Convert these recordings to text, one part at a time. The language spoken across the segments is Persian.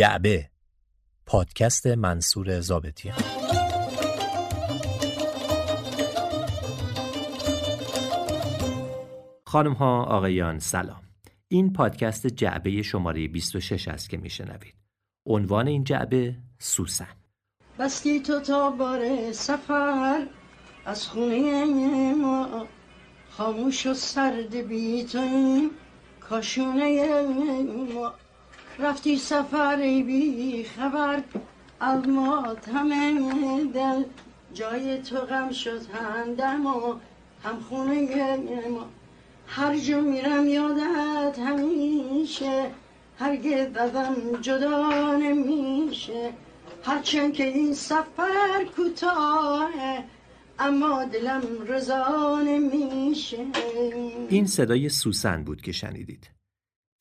جعبه. پادکست منصور زابطیان خانم ها آقایان سلام. این پادکست جعبه شماره 26 است که میشنوید. عنوان این جعبه سوسن. بستی تو تا بار سفر از خونه ما. خاموش و سرد بی کاشونه ما. رفتی سفر بی خبر از ما همه دل جای تو غم شد هم و هم خونه ما هر جا میرم یادت همیشه هرگز دادم جدا نمیشه. هرچند که این سفر کوتاهه اما دلم رضا نمیشه. این صدای سوسن بود که شنیدید.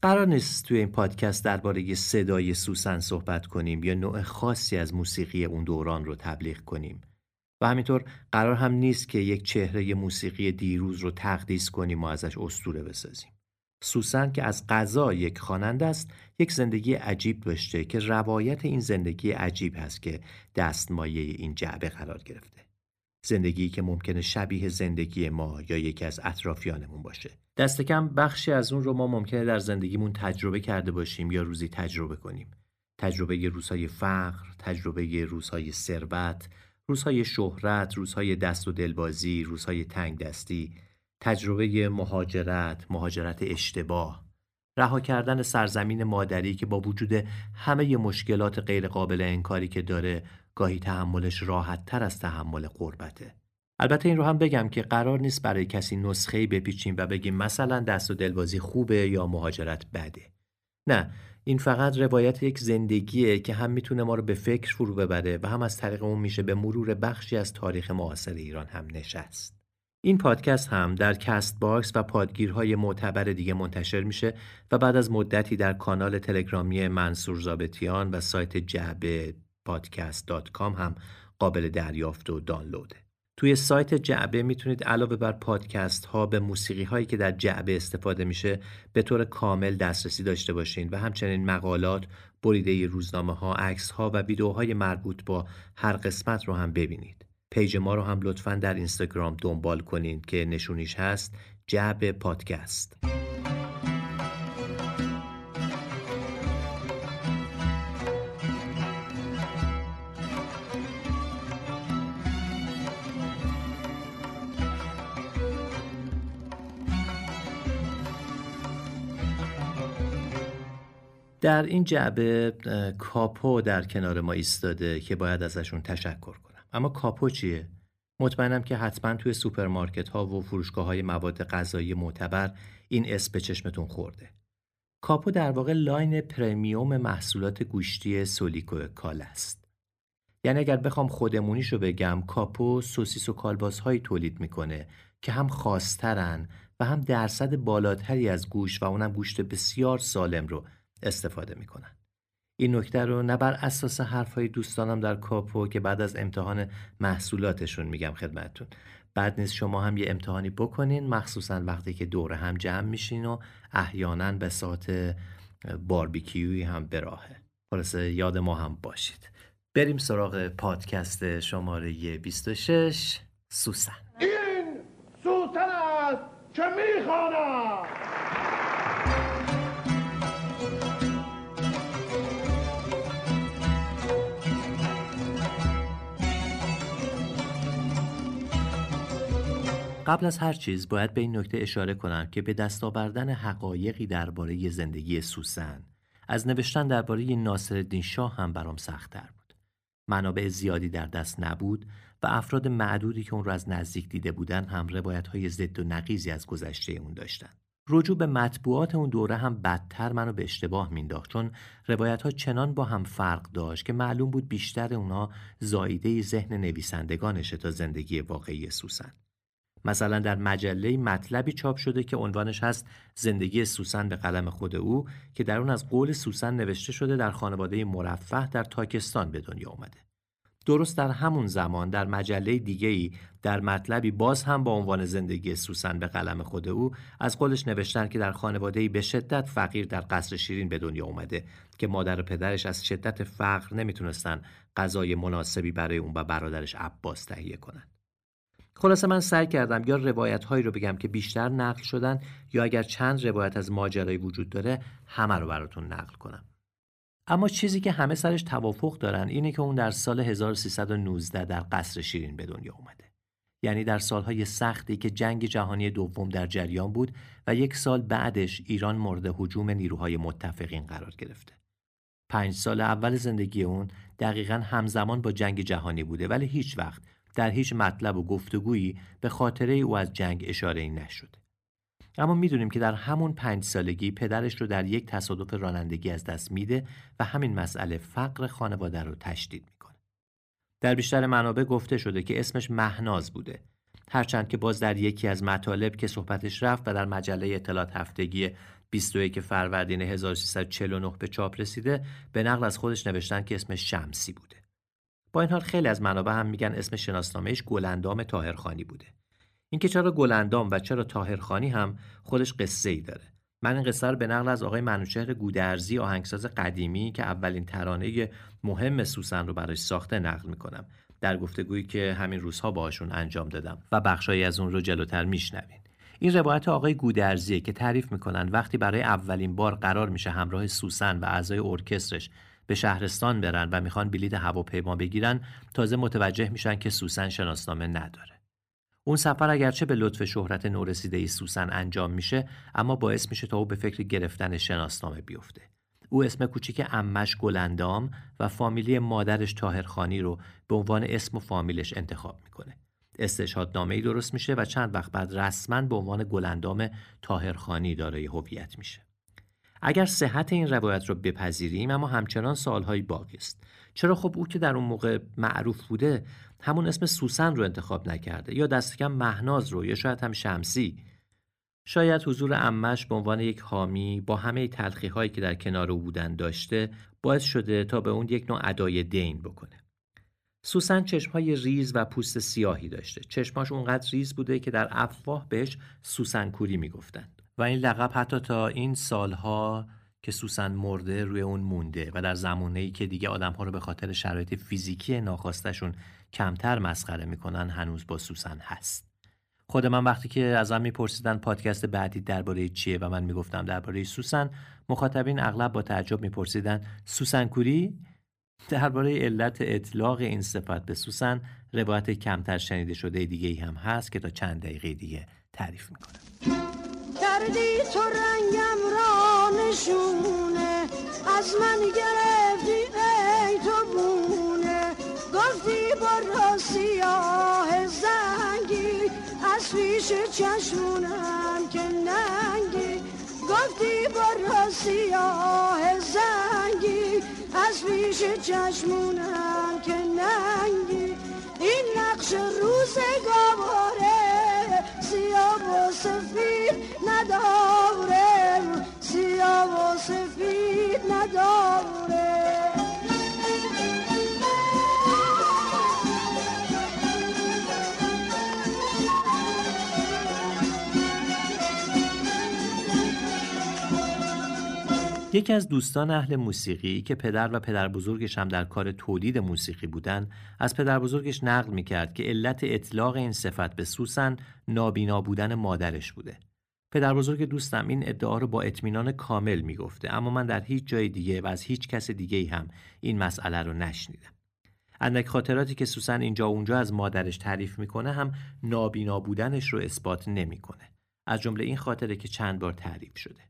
قرار نیست توی این پادکست درباره صدای سوسن صحبت کنیم یا نوع خاصی از موسیقی اون دوران رو تبلیغ کنیم و همینطور قرار هم نیست که یک چهره موسیقی دیروز رو تقدیس کنیم و ازش استوره بسازیم. سوسن که از قضا یک خواننده است یک زندگی عجیب داشته که روایت این زندگی عجیب هست که دستمایه این جعبه قرار گرفته. زندگی که ممکنه شبیه زندگی ما یا یکی از اطرافیانمون باشه. دست کم بخشی از اون رو ما ممکنه در زندگیمون تجربه کرده باشیم یا روزی تجربه کنیم. تجربه روزهای فقر، تجربه روزهای ثروت، روزهای شهرت، روزهای دست و دلبازی، روزهای تنگ دستی، تجربه مهاجرت، مهاجرت اشتباه، رها کردن سرزمین مادری که با وجود همه مشکلات غیرقابل انکاری که داره گاهی تحملش راحت تر از تحمل غربته. البته این رو هم بگم که قرار نیست برای کسی نسخه‌ای بپیچیم و بگیم مثلا دست و دلبازی خوبه یا مهاجرت بده. نه، این فقط روایت یک زندگیه که هم می‌تونه ما رو به فکر فرو ببره و هم از طریق اون میشه به مرور بخشی از تاریخ معاصر ایران هم نشست. این پادکست هم در Castbox و پادگیرهای معتبر دیگه منتشر میشه و بعد از مدتی در کانال تلگرامی منصور ضابطیان و سایت جعبه پادکست.com هم قابل دریافت و دانلوده. توی سایت جعبه می‌تونید علاوه بر پادکست ها به موسیقی هایی که در جعبه استفاده میشه به طور کامل دسترسی داشته باشین و همچنین مقالات، بریده روزنامه ها، عکس ها و ویدیوهای مربوط با هر قسمت رو هم ببینید. پیج ما رو هم لطفا در اینستاگرام دنبال کنید که نشونیش هست جعبه پادکست. در این جعبه کاپو در کنار ما ایستاده که باید ازشون تشکر کنم. اما کاپو چیه؟ مطمئنم که حتما توی سوپرمارکت ها و فروشگاه های مواد غذایی معتبر این اسم به چشمتون خورده. کاپو در واقع line premium محصولات گوشتی سولیکو کاله است. یعنی اگر بخوام خودمونیشو بگم کاپو سوسیس و کالباس تولید می‌کنه که هم خاصترن و هم درصد بالاتری از گوشت و اونم گوشت بسیار سالم رو استفاده می‌کنن. این نکته رو نه بر اساس حرفهای دوستانم در کاپو که بعد از امتحان محصولاتشون میگم خدمتتون. بعد نیست شما هم یه امتحانی بکنین مخصوصا وقتی که دوره هم جمع میشین و احیانا به ساعت باربیکیوی هم به راهه. خلاصه یاد ما هم باشید. بریم سراغ پادکست شماره 26 سوسن. این سوسن است که می‌خوانم قبل از هر چیز باید به این نکته اشاره کنم که به دست آوردن حقایقی درباره زندگی سوسن از نوشتن درباره ناصرالدین شاه هم برام سختتر بود. منابع زیادی در دست نبود و افراد معدودی که اون رو از نزدیک دیده بودن هم روایت های ضد و نقیزی از گذشته اون داشتن. رجوع به مطبوعات اون دوره هم بدتر منو به اشتباه مینداخت چون روایت ها چنان با هم فرق داشت که معلوم بود بیشتر اونها زاییده ذهن نویسندگانشه تا زندگی واقعی سوسن. مثلا در مجله مطلبی چاپ شده که عنوانش هست زندگی سوسن به قلم خود او که در اون از قول سوسن نوشته شده در خانواده مرفه در تاکستان به دنیا اومده. درست در همون زمان در مجله دیگه‌ای در مطلبی باز هم با عنوان زندگی سوسن به قلم خود او از قولش نوشتن که در خانواده‌ای به شدت فقیر در قصر شیرین به دنیا اومده که مادر و پدرش از شدت فقر نمی‌تونستن غذای مناسبی برای اون و برادرش عباس تهیه کنند. خلاصه من سعی کردم یا روایت هایی رو بگم که بیشتر نقل شدن یا اگر چند روایت از ماجرایی وجود داره همه رو براتون نقل کنم. اما چیزی که همه سرش توافق دارن اینه که اون در سال 1319 در قصر شیرین به دنیا اومده. یعنی در سالهای سختی که جنگ جهانی دوم در جریان بود و یک سال بعدش ایران مورد حجوم نیروهای متفقین قرار گرفته. پنج سال اول زندگی اون دقیقا همزمان با جنگ جهانی بوده ولی هیچ وقت در هیچ مطلب و گفتگویی به خاطره او از جنگ اشاره ای نشده. اما می‌دونیم که در همون پنج سالگی پدرش رو در یک تصادف رانندگی از دست میده و همین مسئله فقر خانواده رو تشدید می‌کنه. در بیشتر منابع گفته شده که اسمش مهناز بوده. هرچند که باز در یکی از مطالب که صحبتش رفت و در مجله اطلاعات هفتگی 21 فروردین 1349 به چاپ رسیده به نقل از خودش نوشتن که اسمش شمسی بوده. با این حال خیلی از منابع هم میگن اسم شناسنامهش گلندام تاهرخانی بوده. اینکه چرا گلندام و چرا تاهرخانی هم خودش قصه ای داره. من این قصه رو به نقل از آقای منوچهر گودرزی آهنگساز قدیمی که اولین ترانه مهم سوسن رو براش ساخته نقل می‌کنم در گفتگویی که همین روزها باهاشون انجام دادم و بخشایی از اون رو جلوتر میشنوین این روایت آقای گودرزیه که تعریف می‌کنن وقتی برای اولین بار قرار میشه همراه سوسن و اعضای ارکسترش به شهرستان برن و می‌خوان بلیط هواپیما بگیرن تازه متوجه میشن که سوسن شناسنامه نداره. اون سفر اگرچه به لطف شهرت نورسیده ای سوسن انجام میشه اما باعث میشه تا او به فکر گرفتن شناسنامه بیفته. او اسم کوچیک امش گلندام و فامیلی مادرش تاهرخانی رو به عنوان اسم و فامیلش انتخاب می‌کنه. استشهادنامه ای درست میشه و چند وقت بعد رسما به عنوان گلندام تاهرخانی دارای هویت میشه. اگر صحت این روایت رو بپذیریم اما همچنان سالهایی باقی است. چرا خب او که در اون موقع معروف بوده همون اسم سوسن رو انتخاب نکرده یا دست کم مهناز رو یا شاید هم شمسی؟ شاید حضور امش به عنوان یک حامی با همه تلخی هایی که در کنار او بودن داشته باعث شده تا به اون یک نوع ادای دین بکنه. سوسن چشمهای ریز و پوست سیاهی داشته. چشماش اونقدر ریز بوده که در افواه بهش سوسنکوری می‌گفتند و این لقب حتی تا این سالها که سوسن مرده روی اون مونده و در زمانه ای که دیگه آدم ها رو به خاطر شرایط فیزیکی ناخواستشون کمتر مسخره می‌کنن هنوز با سوسن هست. خود من وقتی که ازم میپرسیدن پادکست بعدی درباره چیه و من می‌گفتم درباره سوسن مخاطبین اغلب با تعجب میپرسیدن سوسن کوری؟ درباره علت اطلاق این صفت به سوسن روایت کمتر شنیده شده دیگه ای هم هست که تا چند دقیقه دیگه تعریف می‌کنم. کردی تو رنگم را نشونه. از من گرفتی ای تو بونه گفتی با سیاه زنگی از پیش چشمونم که ننگی. گفتی با سیاه زنگی از پیش چشمونم که ننگی. این نقش روزگاره سیاه و سفید نداره. سیاه و سفید نداره. یکی از دوستان اهل موسیقی که پدر و پدر بزرگش هم در کار تولید موسیقی بودن از پدر بزرگش نقل می‌کرد که علت اطلاق این صفت به سوسن نابینا بودن مادرش بوده. پدر بزرگ دوستم این ادعا رو با اطمینان کامل می‌گفته اما من در هیچ جای دیگه و از هیچ کس دیگه هم این مسئله رو نشنیدم. اندک خاطراتی که سوسن اینجا اونجا از مادرش تعریف می‌کنه هم نابینا بودنش رو اثبات نمی‌کنه. از جمله این خاطره که چند بار تعریف شده.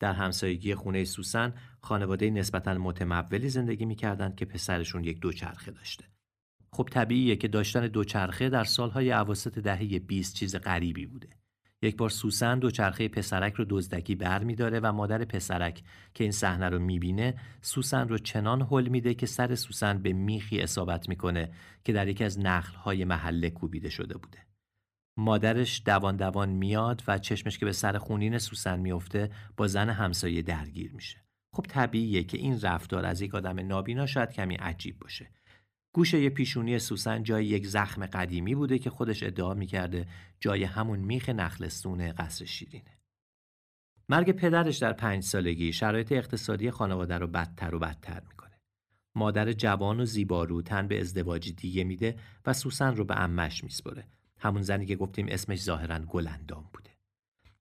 در همسایگی خونه سوسن خانواده نسبتا متمولی زندگی می‌کردند که پسرشون یک دوچرخه داشته. خب طبیعیه که داشتن دوچرخه در سالهای عواسط دهه 20 چیز غریبی بوده. یک بار سوسن دوچرخه پسرک رو دزدکی بر میداره و مادر پسرک که این صحنه رو می‌بینه سوسن رو چنان حل میده که سر سوسن به میخی اصابت می‌کنه که در یکی از نخلهای محله کوبیده شده بوده. مادرش دوان دوان میاد و چشمش که به سر خونین سوسن میفته با زن همسایه درگیر میشه. خب طبیعیه که این رفتار از یک آدم نابینا شاید کمی عجیب باشه. گوشه پیشونی سوسن جای یک زخم قدیمی بوده که خودش ادعا می‌کرده جای همون میخ نخلستون قصر شیرینه. مرگ پدرش در پنج سالگی شرایط اقتصادی خانواده رو بدتر و بدتر می‌کنه. مادر جوان و زیبارو تن به ازدواجی دیگه میده و سوسن رو به امش میسپره. همون زنی که گفتیم اسمش ظاهرا گلندام بوده.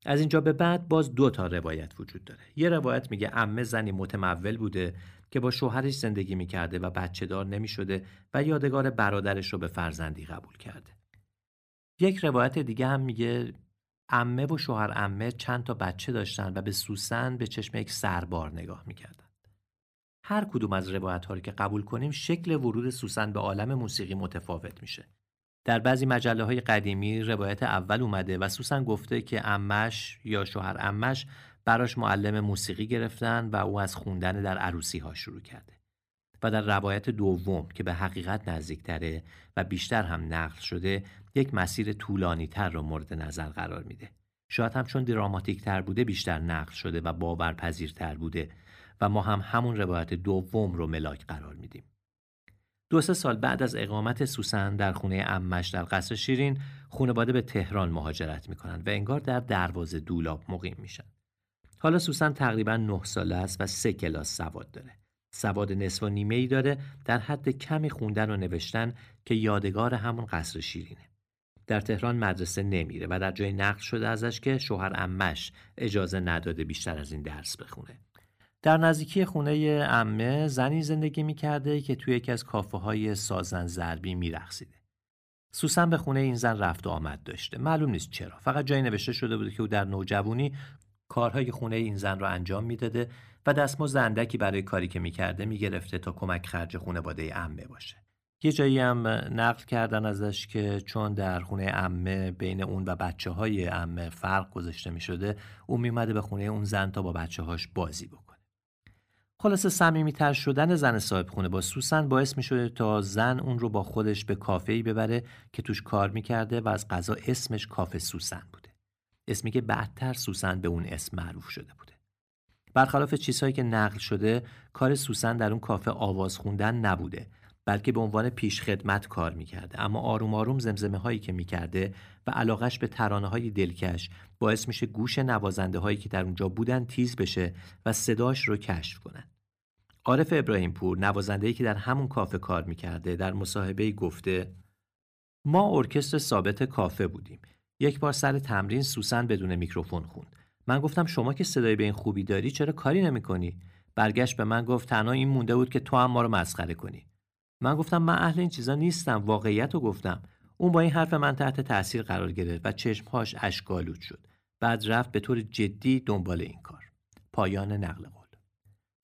از اینجا به بعد باز دو تا روایت وجود داره. یه روایت میگه امه زنی متمول بوده که با شوهرش زندگی می‌کرده و بچه دار نمی‌شده و یادگار برادرش رو به فرزندی قبول کرده. یک روایت دیگه هم میگه امه و شوهر امه چند تا بچه داشتن و به سوسن به چشم یک سربار نگاه می‌کردن. هر کدوم از روایت ها رو که قبول کنیم شکل ورود سوسن به عالم موسیقی متفاوت میشه. در بعضی مجله های قدیمی روایت اول اومده و سوسن گفته که امش یا شوهر امش براش معلم موسیقی گرفتن و او از خوندن در عروسی ها شروع کرده. و در روایت دوم که به حقیقت نزدیکتره و بیشتر هم نقل شده یک مسیر طولانی تر را مورد نظر قرار میده. شاید هم چون دراماتیک تر بوده بیشتر نقل شده و باورپذیرتر بوده و ما هم همون روایت دوم رو ملاک قرار میدیم. دو سه سال بعد از اقامت سوسن در خونه امش در قصر شیرین خانواده به تهران مهاجرت می‌کنند و انگار در دروازه دولاب مقیم میشن. حالا سوسن تقریبا نه ساله است و سه کلاس سواد داره. سواد نصف و نیمه ای داره در حد کمی خوندن و نوشتن که یادگار همون قصر شیرینه. در تهران مدرسه نمیره و در جای نقل شده ازش که شوهر امش اجازه نداده بیشتر از این درس بخونه. در نزدیکی خونه امه زنی زندگی می‌کرده که توی یکی از کافه های سازن زربی میرخصیده. سوسن به خونه این زن رفت و آمد داشته. معلوم نیست چرا. فقط جایی نوشته شده بوده که او در نوجوانی کارهای خونه این زن را انجام می‌داده و دستمزد اندکی برای کاری که می‌کرده می‌گرفته تا کمک خرج خانواده امه باشه. یه جایی هم نقل کردن ازش که چون در خونه امه بین اون و بچه های امه فرق گذاشته می شده اون میمده به خونه اون زن تا با بچه هاش بازی بکنه. خلاصه صمیمیتر شدن زن صاحب خونه با سوسن باعث می شده تا زن اون رو با خودش به کافه ببره که توش کار می‌کرده و از قضا اسمش کافه سوسن بوده. اسمی که بعدتر سوسن به اون اسم معروف شده بوده. برخلاف چیزهایی که نقل شده کار سوسن در اون کافه آواز خوندن نبوده بلکه به عنوان پیش خدمت کار می‌کرده. اما آروم آروم زمزمه هایی که می‌کرده و علاقش به ترانه های دلکش باعث میشه گوش نوازنده هایی که در اونجا بودن تیز بشه و صداش رو کشف کنن. عارف ابراهیم پور نوازنده که در همون کافه کار می‌کرده در مصاحبه گفته ما ارکستر ثابت کافه بودیم. یک بار سر تمرین سوسن بدون میکروفون خوند. من گفتم شما که صدای به این خوبی داری چرا کاری نمی‌کنی؟ برگشت به من گفت تنها این مونده بود که تو هم ما رو مسخره کنی. من گفتم من اهل این چیزا نیستم واقعیت رو گفتم. اون با این حرف من تحت تاثیر قرار گرفت و چشمهاش اشکالود شد. بعد رفت به طور جدی دنبال این کار. پایان نقل قول.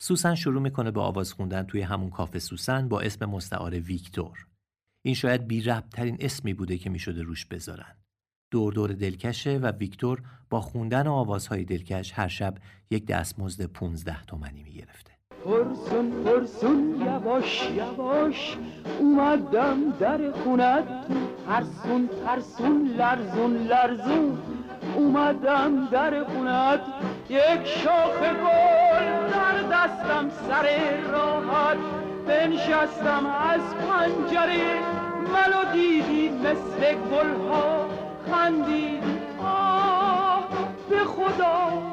سوسن شروع می‌کنه به آواز خوندن توی همون کافه سوسن با اسم مستعار ویکتور. این شاید بی ترین اسمی بوده که می‌شده روش بذارن. دور دور دلکشه و ویکتور با خوندن آوازهای دلکش هر شب یک دستمزد 15 تومنی می‌گرفته. پرسون پرسون یواش یواش اومدم در خونت. ترسون ترسون لرزون لرزون اومدم در خونت. یک شاخ گل در دستم سر راحت. بنشستم از پنجره منو دیدی مثل گلها. خندیدی آه به خدا.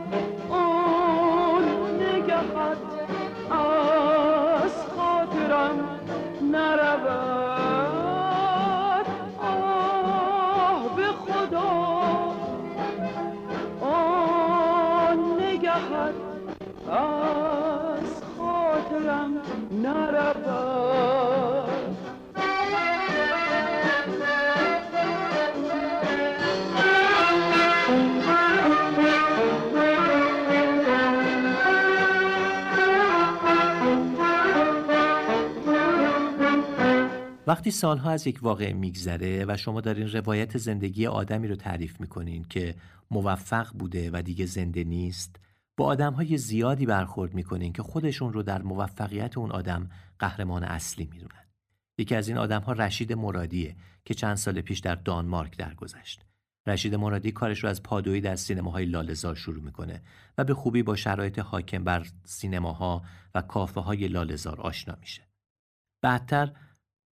آه به خدا. آن نگهت از خاطرم نرود. وقتی سالها از یک واقع میگذره و شما دارین روایت زندگی آدمی رو تعریف می‌کنین که موفق بوده و دیگه زنده نیست با آدم های زیادی برخورد می‌کنین که خودشون رو در موفقیت اون آدم قهرمان اصلی می‌دونن. یکی از این آدم ها رشید مرادیه که چند سال پیش در دانمارک درگذشت. رشید مرادی کارش رو از پادویی در سینماهای لالزار شروع می‌کنه و به خوبی با شرایط حاکم بر سینماها و کافه های لالزار آشنا میشه. بعدتر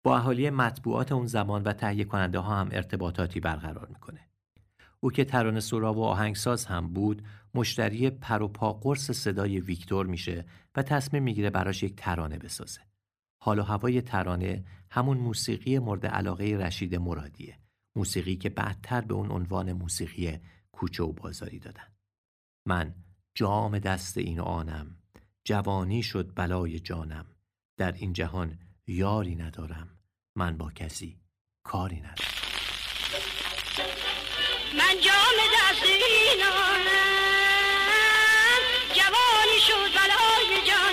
با اهالی مطبوعات اون زمان و تهیه کننده ها هم ارتباطاتی برقرار می‌کنه. او که ترانه سرا و آهنگساز هم بود مشتری پر و پا قرص صدای ویکتور میشه و تصمیم می‌گیره براش یک ترانه بسازه. حال و هوای ترانه همون موسیقی مورد علاقه رشید مرادیه. موسیقی که بعدتر به اون عنوان موسیقی کوچه و بازاری دادن. من جام دست این آنم جوانی شد بلای جانم در این جهان یاری ندارم من با کسی کاری ندارم. من جام دست این آنم جوانی شد بلای جانم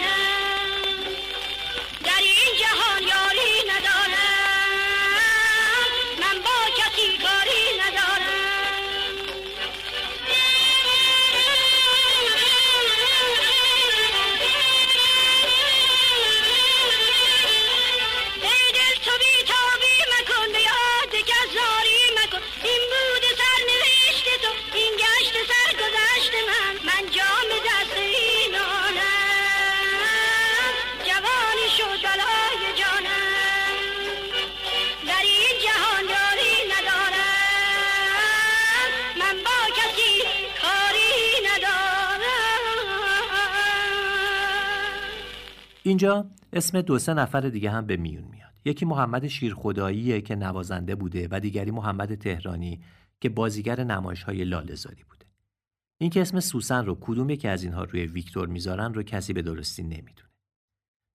اینجا اسم دو سه نفر دیگه هم به میون میاد. یکی محمد شیرخداییه که نوازنده بوده و دیگری محمد تهرانی که بازیگر نمایش های لاله‌زاری بوده. اینکه اسم سوسن رو کدوم یکی از اینها روی ویکتور می‌ذارن رو کسی به درستی نمی‌دونه.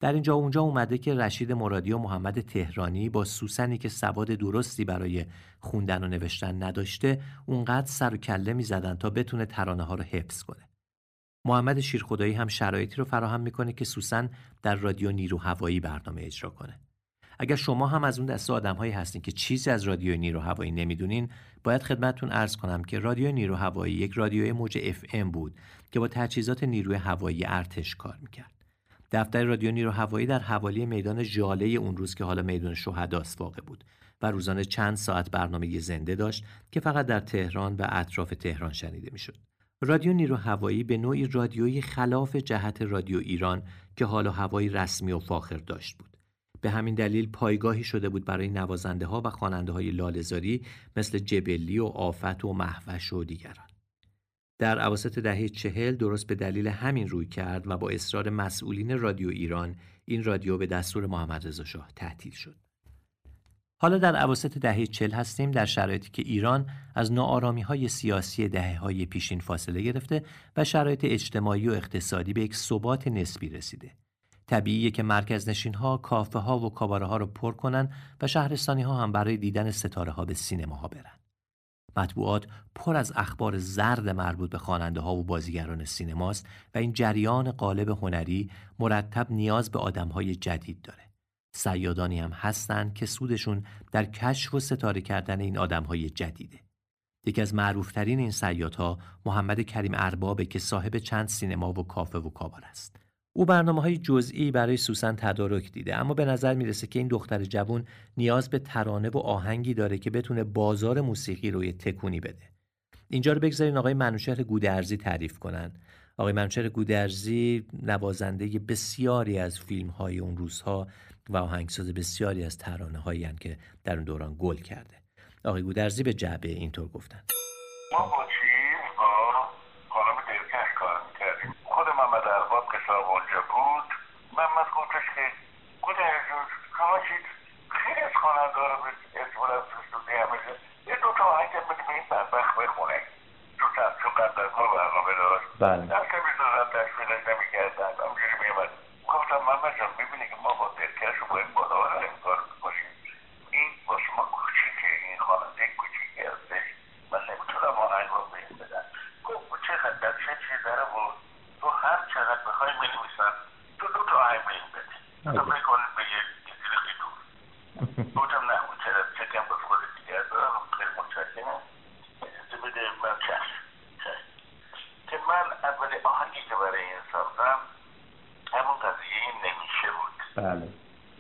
در اینجا اونجا اومده که رشید مرادی و محمد تهرانی با سوسنی که سواد درستی برای خوندن و نوشتن نداشته اونقدر سر و کله می‌زدن تا بتونه ترانه ها رو حفظ کنه. محمد شیرخدایی هم شرایطی رو فراهم می‌کنه که سوسن در رادیو نیرو هوایی برنامه اجرا کنه. اگر شما هم از اون دسته آدمهایی هستین که چیزی از رادیو نیرو هوایی نمی‌دونین، باید خدمتتون عرض کنم که رادیو نیرو هوایی یک رادیوی موج اف ام بود که با تجهیزات نیروی هوایی ارتش کار می‌کرد. دفتر رادیو نیرو هوایی در حوالی میدان ژاله اون روز که حالا میدان شهداست واقع بود و روزانه چند ساعت برنامه زنده داشت که فقط در تهران و اطراف تهران شنیده می‌شد. رادیو نیرو هوایی به نوعی رادیویی خلاف جهت رادیو ایران که حال و هوایی رسمی و فاخر داشت بود. به همین دلیل پایگاهی شده بود برای نوازنده ها و خواننده های لالزاری مثل جبلی و آفت و محوش و دیگران. در عواسط دهه چهل درست به دلیل همین روی کرد و با اصرار مسئولین رادیو ایران این رادیو به دستور محمد رضا شاه تعطیل شد. حالا در عواسط دهه چل هستیم در شرایطی که ایران از ناآرامی های سیاسی دهه های پیشین فاصله گرفته و شرایط اجتماعی و اقتصادی به یک ثبات نسبی رسیده. طبیعیه که مرکز نشین ها، کافه ها و کاباره ها رو پر کنن و شهرستانی ها هم برای دیدن ستاره ها به سینما ها برن. مطبوعات پر از اخبار زرد مربوط به خواننده ها و بازیگران سینماست و این جریان قالب هنری مرتب نیاز به آدم های جدید داره. سیادانی هم هستند که سودشون در کشف و ستاره کردن این آدمهای جدیده. یکی از معروفترین این سیادها محمد کریم اربابه که صاحب چند سینما و کافه و کابار است. او برنامه های جزئی برای سوسن تدارک دیده اما به نظر می‌رسه که این دختر جوون نیاز به ترانه و آهنگی داره که بتونه بازار موسیقی رو تکونی بده. اینجا رو بگذارین آقای منوشهر گودرزی تعریف کنن. آقای منوشهر گودرزی نوازنده بسیاری از فیلم های اون روزها و آهنگساز بسیاری از ترانه هایی که در اون دوران گل کرده. آقای گودرزی به جعبه اینطور گفتن ما با چیز با خانم دلکش کار می‌کردیم؟ خود محمد ارباب که صاحب اونجا بود محمد گفتش که گودرز جون شما چیز خیلی از خواننده رو به اعتبار از فستوزی همیشه یه دو تا آهنگ بده به این بدبخت بخونه چون قدرکار برنامه داشت بله. دست می‌زدن تشویقش نمی‌کردن. همجوری گفتم محمد جان می‌بینی که ما با دلکش رو باید بالا کار باشیم این واسه ما کوچیکه این خواننده کوچیکی هستش من نمی‌تونم آهنگ رو به این بدم. گفت چقدر؟ در چه چیز داره بود تو هر چقدر بخوای بنویسم تو دو تا آهنگ به این بدی تو می‌کنید به یه چیزی خیلی دور گفتم نه اون چرا چکم به خود دیگر دارم خیلی متشکرم. اجازه بده من چشم که من اول آهنگی که برای این ساختم همون قضیه این نمیشه بود بله.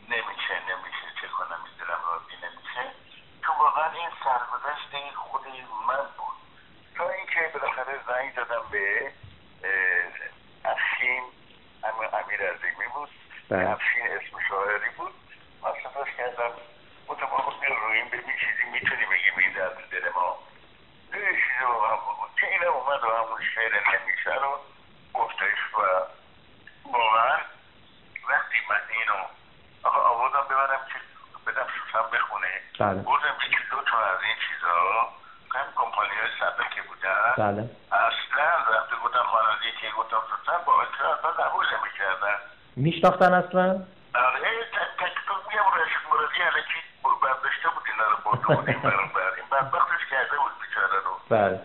نمیشه نمیشه. چه کنم؟ می‌دونم راضی نمیشه. تو واقعا این سرگذشت خود من بود. تا اینکه بالاخره زنگ دادم به افشین امیر امیر عظیمی بود. بله. افشین اسم شاعری بود من صداش کردم بله. گفتم یکی دو تا از این چیزا هم کمپانی های سبکه بودن. بله. اصلا رفته بودن خواننده که گفتم سوسن با اصلا اصلا قبول نمی‌کردن میشناختن اصلا؟ آره تک تک تو میگم رشید مرادی علکی برداشته بود اینا رو برده بود این برون بر این بدبختش کرده بود بیچاره رو. بله.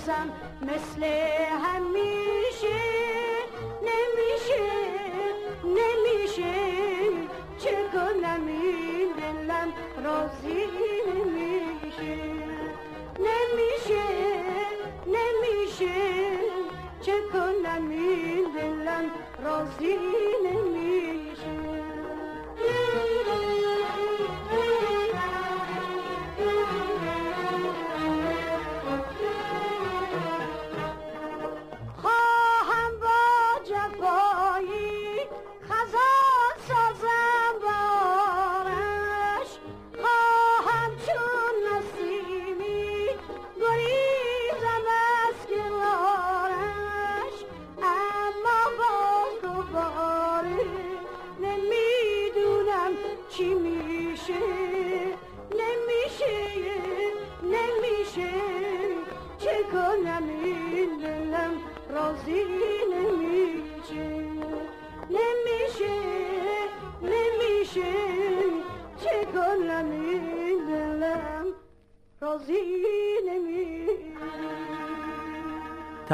بازم مثل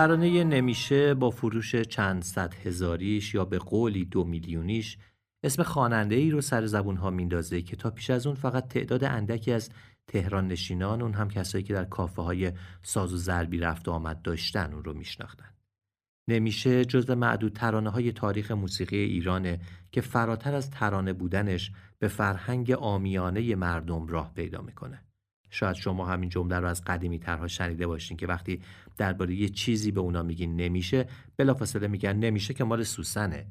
ترانه نمیشه با فروش چند صد هزاریش یا به قولی دو میلیونیش اسم خواننده ای رو سر زبون ها میندازه که تا پیش از اون فقط تعداد اندکی از تهران نشینان اون هم کسایی که در کافه های ساز و ضربی رفت و آمد داشتن اون رو میشناختن. نمیشه جزو معدود ترانه های تاریخ موسیقی ایرانه که فراتر از ترانه بودنش به فرهنگ آمیانه مردم راه پیدا می‌کنه. شاید شما همین جمله رو از قدیمی ترها شنیده باشین که وقتی درباره یه چیزی به اونا میگین نمیشه بلافاصله میگن نمیشه که مال سوسنه.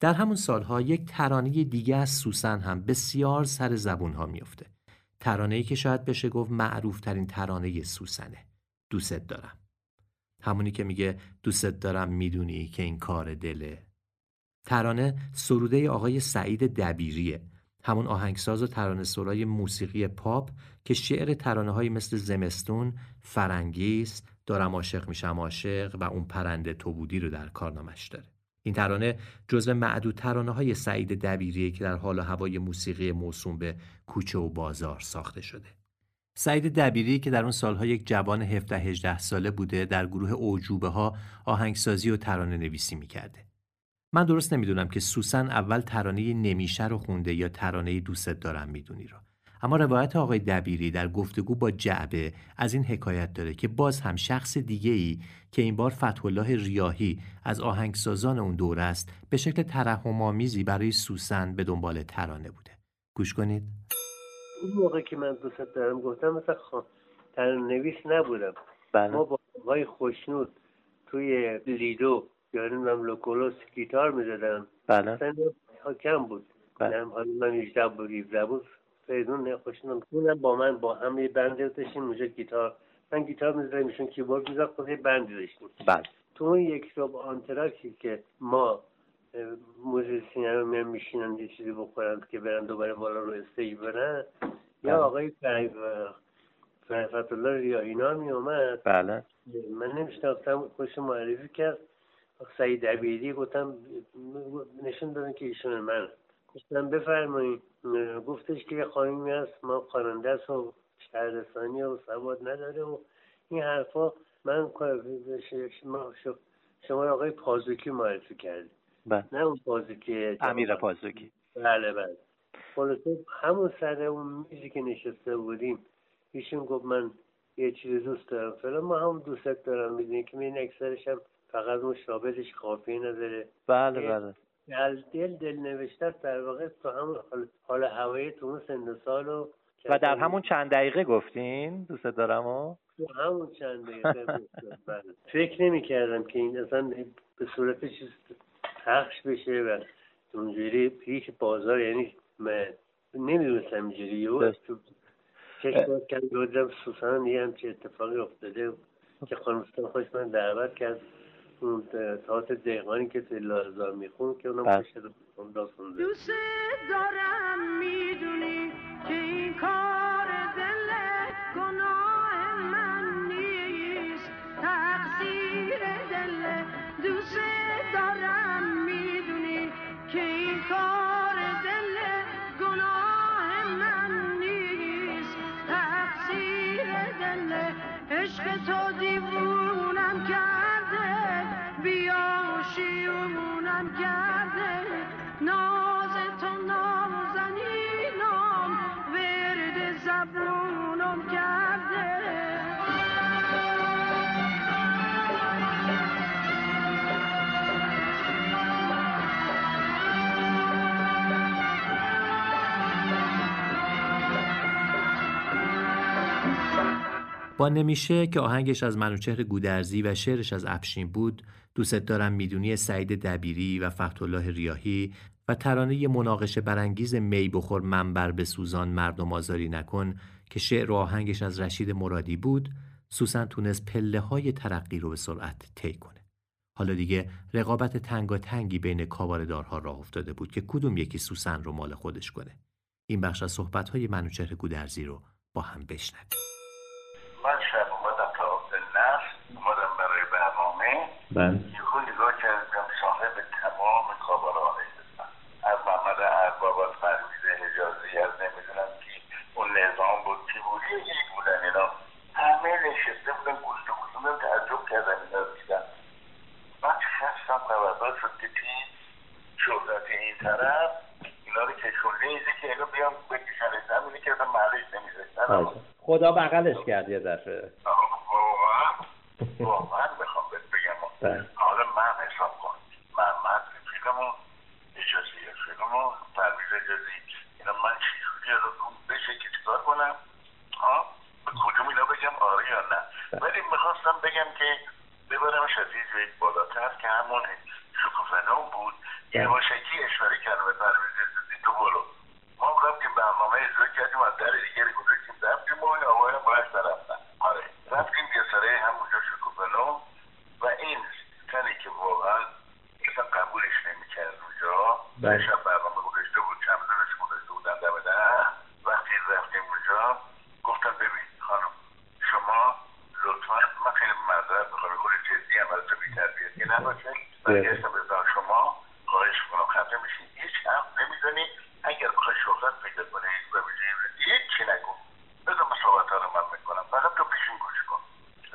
در همون سالها یک ترانه دیگه از سوسن هم بسیار سر زبون ها میفته ترانه‌ای که شاید بشه گفت معروف ترین ترانه سوسنه. دوست دارم. همونی که میگه دوست دارم می‌دونی که این کار دله. ترانه سروده آقای سعید دبیریه. همون آهنگساز و ترانه سرای موسیقی پاپ که شعر ترانه های مثل زمستون، فرنگیس، دارم عاشق میشم عاشق و اون پرنده تو بودی رو در کارنامش داره. این ترانه جزو معدود ترانه های سعید دبیریه که در حال هوای موسیقی موسوم به کوچه و بازار ساخته شده. سعید دبیری که در اون سالها یک جوان 17-18 ساله بوده در گروه اوجوبه ها آهنگسازی و ترانه نویسی می‌کرده. من درست نمی‌دونم که سوسن اول ترانه نمیشه رو خونده یا ترانه دوست دارم می‌دونی رو. اما روایت آقای دبیری در گفتگو با جعبه از این حکایت داره که باز هم شخص دیگه ای که این بار فتح الله ریاهی از آهنگسازان اون دوره است به شکل ترحم‌آمیزی برای سوسن به دنبال ترانه بوده. گوش کنید. اون موقع که من دوست دارم گفتم مثلا خان ترانه نویس نبودم بله. ما با های خوشنود توی لیدو یا نمی‌دونم لوکولوس گیتار می‌زدم. بله. ها کم بود. بله. حالا من 18 بود 17 بود فریدون خوشنود اونم با من با هم یه band داشتیم اونجا گیتار. من گیتار می‌زدم ایشون کیبورد می‌زد خود یه band ی داشتیم. بله. تو اون یک ربع آنتراکتی که ما musician رو میان میشینن یه چیزی بخورن که برن دوباره بالا رو stage برن بله. یا آقای فرحت الله ریاهینا می اومد بله من نمیشناختم خوش معرفی کرد. سعید عبیدی گفتم نشون دادن که ایشون من. گفتم بفرمایید گفتش که یه خانمی هست ما خواننده است و شهرستانی و سواد نداره و این حرفا. من شما آقای پازوکی معرفی کردی بله. نه اون پازوکی امیر پازوکی. بله بله. خلاصه همون سر اون میزی که نشسته بودیم ایشون گفت من یه چیز دوست دارم. فلان ما هم دوست دارم می‌دونی که این اکثرش هم فقط اون شابهش کافی نداره بله بله دل دل دل نوشته است در واقع تو همون حال, هوایی تو اون سن و سال و و در همون چند دقیقه گفتین دوست دارم و تو همون چند دقیقه. بله. فکر نمی کردم که این اصلا به صورت چیز پخش بشه و اونجوری هیچ بازار یعنی من نمی‌دونستم اینجوری. تو چشم باز کرد سوسن یه همچه اتفاقی افتاده که خانم خوش من دعوت کرد اون تاعت دقیقانی که توی لازار میخون که اونم بله. پشت اون داست خونده دوست دارم می‌دونی که این کار کرده با نمیشه که آهنگش از منوچهر گودرزی و شعرش از افشین بود دوست دارم می‌دونی سعید دبیری و فتح الله ریاهی و ترانه مناقشه برانگیز می بخور منبر به سوزان مردم آزاری نکن که شعر و آهنگش از رشید مرادی بود سوسن تونست پله های ترقی رو به سرعت طی کنه. حالا دیگه رقابت تنگاتنگی بین کاواردارها راه افتاده بود که کدوم یکی سوسن رو مال خودش کنه. این بخش از صحبت‌های منوچهر گودرزی رو با هم بشنویم. بله. یهو نگاه کردم صاحب تمام از محمد ارباب از پرویز حجازی از نمی‌دونم کی. اون نظام بود کی بود؟ یکی بودن اینا. همه نشسته بودن گوشت بودن تعجب اینا من خبردار شد که شهرت این طرف اینا رو کشونده ایزی که اینو بیام بکشن. زمینی که اصلا محلش نمیذاشتن خدا بغلش کرد یه دفعه. واقعا. واقعا می‌خوام بهت بگم بله. حالا من حساب کن. محمد رفیقمون اجازه رفیقمون پرویز اجازی اینا من چجوری رو بشه که چیکار کنم؟ ها؟ به کدوم اینا بگم؟ آره یا نه. ولی می‌خواستم بگم که ببرمش از یه جایی بالاتر که همون شکوفنان بود. یواشکی اشاره کردم به پرویز اجازی تو برو. ما رفتیم برنامه اجرا کردیم از در دیگری گذاشتیم رفتیم و آقای باید رفتن آره. رفتیم یه سره همونجا شکوفنو و این تنی که واقعا اصلا قبولش نمی‌کرد اونجا. بله. شب برنامه گذاشته بود چمدونش گذاشته بودن ده وقتی رفتیم اونجا گفتم ببین خانم شما لطفا من خیلی معذرت می‌خوام خود جدی هم از تو بی‌تربیتی نباشه به زن شما خواهش کنم خفه میشین. هیچ حرف نمی‌زنی اگر بخوای شهرت پیدا کنی و هیچی نکن بذار من صحبت رو من می‌کنم فقط تو پیشین گوش کن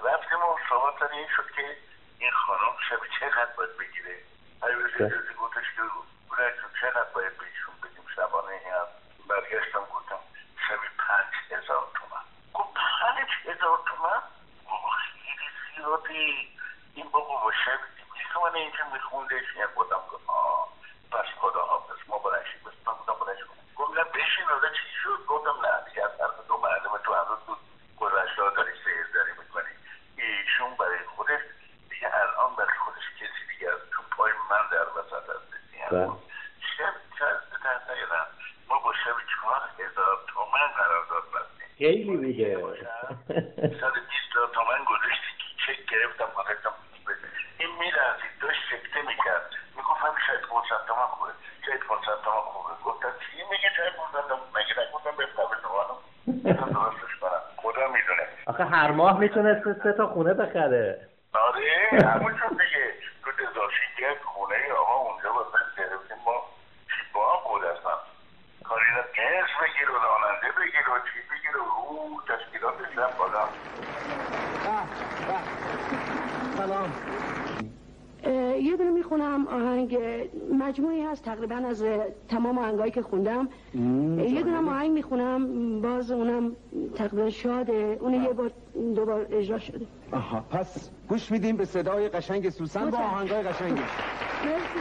رفتیم و صحبت سر این شد که این خانم شب چقدر باید بگیره؟ بسی جزی گفتش که جون چقدر باید بهشون بدیم؟ شبانه هم برگشتم گفتم شبی پنج هزار تومن. گفت پنج هزار تومن؟ بابا خیلی زیادی. این بابا با شب دیویس تومن اینجا میخوندش یه گفتم گفت آه پس خدا حافظ ما برنشیم بس من بودم برنشیم گفت نه بشین حالا چی شد گفتم نه دیگه از طرف دو معلم تو هنوز تو گذشته ها داری سیر داری می‌کنی ایشون برای خودش دیگه الان برای خودش کسی دیگه از تو پای من در وسط هست بله. شب نیارم ما با شب چهار هزار تومن قرارداد بستیم خیلی بوده صد بیست هزار تومن گذاشتی چک گرفتم گذاشتم این میرزید داشت سکته می‌کرد. می‌گفت همیشه از موقع گفتن چی میگه چند روز دادم مگه نگفتم به قبل نوانم درستش کنم. خدا می‌دونه. آخه هر ماه می‌تونست سه تا خونه بخره. آره همون شد دیگه تو دزاشی گرد خونه آقا اونجا واسه گرفتیم ما با هم خود هستم کاری را قرص بگیر و راننده بگیر و چی بگیر و او تشکیلاتش هم بالا سلام اه، یه دونه می‌خونم آهنگ اه، مجموعی هست تقریبا از اه، تمام آهنگایی که خوندم. یه دونه آهنگ می‌خونم باز اونم تقریبا شاده اون یه بار دوبار اجرا شده. آها پس گوش میدیم به صدای قشنگ سوسن با آهنگای قشنگش. مرسی.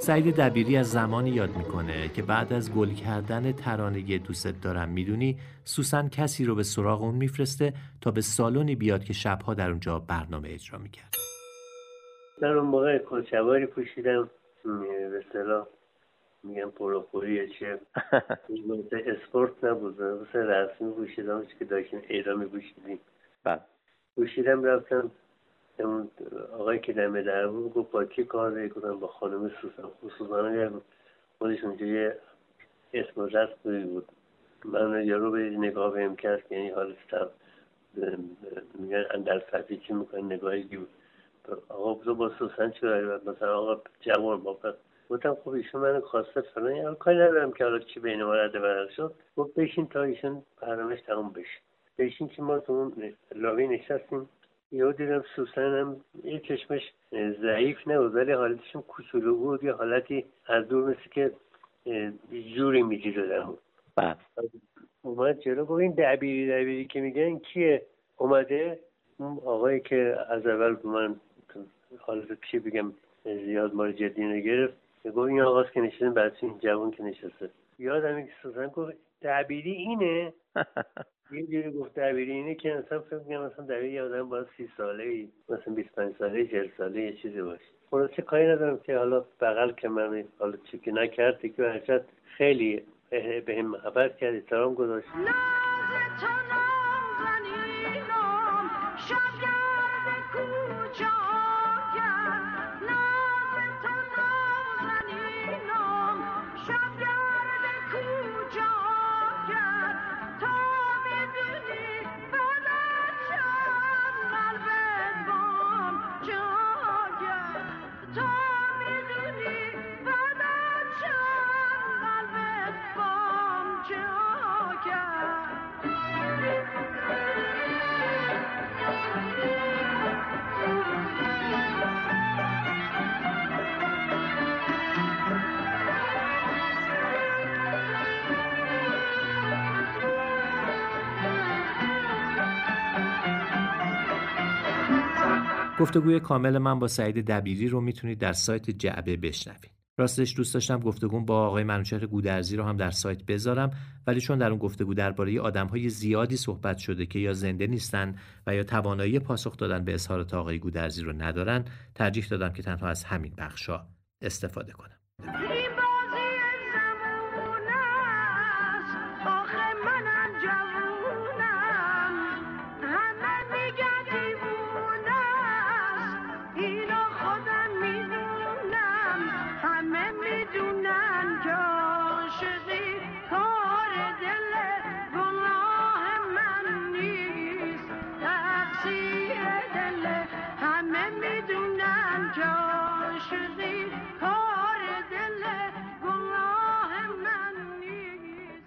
سعید دبیری از زمانی یاد می‌کنه که بعد از گل کردن ترانه دوست دارم می‌دونی سوسن کسی رو به سراغ اون میفرسته تا به سالونی بیاد که شبها در اونجا برنامه اجرا می‌کرد. من اون موقع کلچواری پوشیدم. به اصطلاح میگم پروخوری چه. مثل اسپورت نبود مثل رسمی پوشیدم که داشتیم ایران میپوشیدیم بله. پوشیدم رفتم اون آقای که دمه در بود گفت با کی کار داری؟ گفتم با خانم سوسن. خصوصا یه خودش اونجا یه اسم و رسمی بود. من یارو به نگاه بهم کرد که یعنی حال سب میگن اندر صفی چی می‌کنه نگاهی بود آقا تو با سوسن چی داری؟ مثلا آقا جوان با گفتم خب ایشون من خواسته فلان یعنی کاری ندارم که حالا چی بین ما رده برق شد. گفت بشین تا ایشون برنامهش تموم بشه. بشین که ما تو اون لابی نشستیم. یهو دیدم سوسن هم یه چشمش ضعیف نبود ولی حالتشون کوچولو بود. یه حالتی از دور مثل که جوری می‌گیره بله. اومد جلو. گفت این دبیری دبیری که میگن کیه؟ اومده. اون آقایی که از اول من حالت چی بگم زیاد ما رو جدی نگرفت گفت این آقاست که نشستن بعد این جوان که نشسته. یادم که سوزن گفت دبیری اینه؟ یه جوری گفت دبیری اینه که مثلا فکر میگم مثلا دبیری یه آدم باید سی ساله ای مثلا 25 ساله 40 ساله یه چیزی باشه. خلاصه کاری ندارم که حالا بغل که من حالا چی که نکرد که خیلی به هم محبت کرد احترام گذاشت. گفتگوی کامل من با سعید دبیری رو می‌تونید در سایت جعبه بشنوید. راستش دوست داشتم گفتگو با آقای منوچهر گودرزی رو هم در سایت بذارم ولی چون در اون گفتگو درباره آدمهای زیادی صحبت شده که یا زنده نیستن و یا توانایی پاسخ دادن به اظهارات آقای گودرزی رو ندارن ترجیح دادم که تنها از همین بخشا استفاده کنم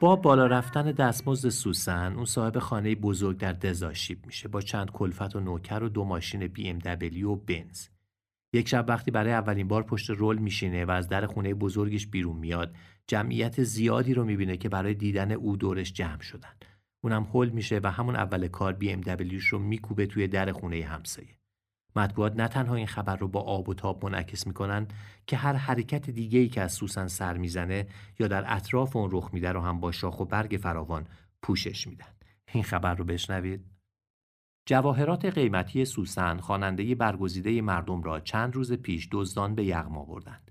با بالا رفتن دستمزد سوسن اون صاحب خانه بزرگ در دزاشیب میشه با چند کلفت و نوکر و دو ماشین بی ام دبلیو و بنز. یک شب وقتی برای اولین بار پشت رول میشینه و از در خونه بزرگش بیرون میاد جمعیت زیادی رو می‌بینه که برای دیدن او دورش جمع شدن. اونم هول میشه و همون اول کار بی ام دبلیوش رو میکوبه توی در خونه همسایه. مطبوعات نه تنها این خبر رو با آب و تاب منعکس می‌کنن که هر حرکت دیگه ای که از سوسن سر می‌زنه یا در اطراف اون رخ میده رو هم با شاخ و برگ فراوان پوشش میدن این خبر رو بشنوید. جواهرات قیمتی سوسن خواننده برگزیده مردم را چند روز پیش دزدان به یغما بردند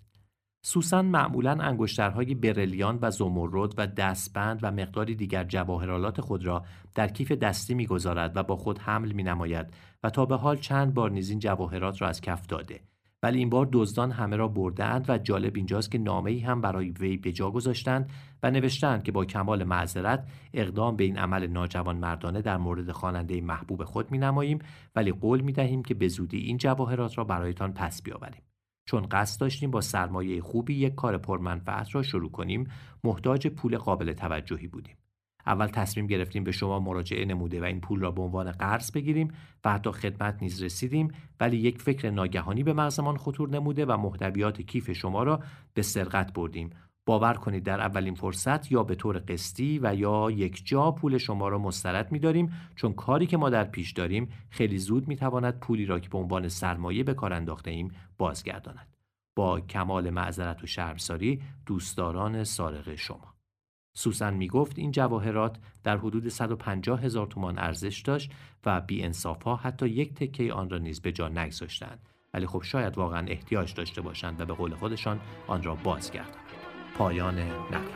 سوسن معمولا انگشترهای برلیان و زمرد و دستبند و مقداری دیگر جواهرالات خود را در کیف دستی می‌گذارد و با خود حمل می نماید و تا به حال چند بار نیز این جواهرات را از کف داده ولی این بار دزدان همه را بردهاند و جالب اینجاست که نامه ای هم برای وی به جا گذاشتند و نوشتند که با کمال معذرت اقدام به این عمل ناجوان مردانه در مورد خواننده محبوب خود می نماییم ولی قول می دهیم که به زودی این جواهرات را برایتان پس بیاوریم. چون قصد داشتیم با سرمایه خوبی یک کار پرمنفعت را شروع کنیم محتاج پول قابل توجهی بودیم. اول تصمیم گرفتیم به شما مراجعه نموده و این پول را به عنوان قرض بگیریم و حتی خدمت نیز رسیدیم ولی یک فکر ناگهانی به مغزمان خطور نموده و محتویات کیف شما را به سرقت بردیم. باور کنید در اولین فرصت یا به طور قسطی و یا یک جا پول شما را مسترد می داریم چون کاری که ما در پیش داریم خیلی زود می تواند پولی را که به عنوان سرمایه به کار انداخته ایم بازگرداند. با کمال معذرت و شرمساری دوستداران سارق شما. سوسن می گفت این جواهرات در حدود 150 هزار تومان ارزش داشت و بی انصاف ها حتی یک تکه آن را نیز به جا نگذاشتند ولی خب شاید واقعا احتیاج داشته باشند و به قول خودشان آن را بازگردانند. پایان نقل.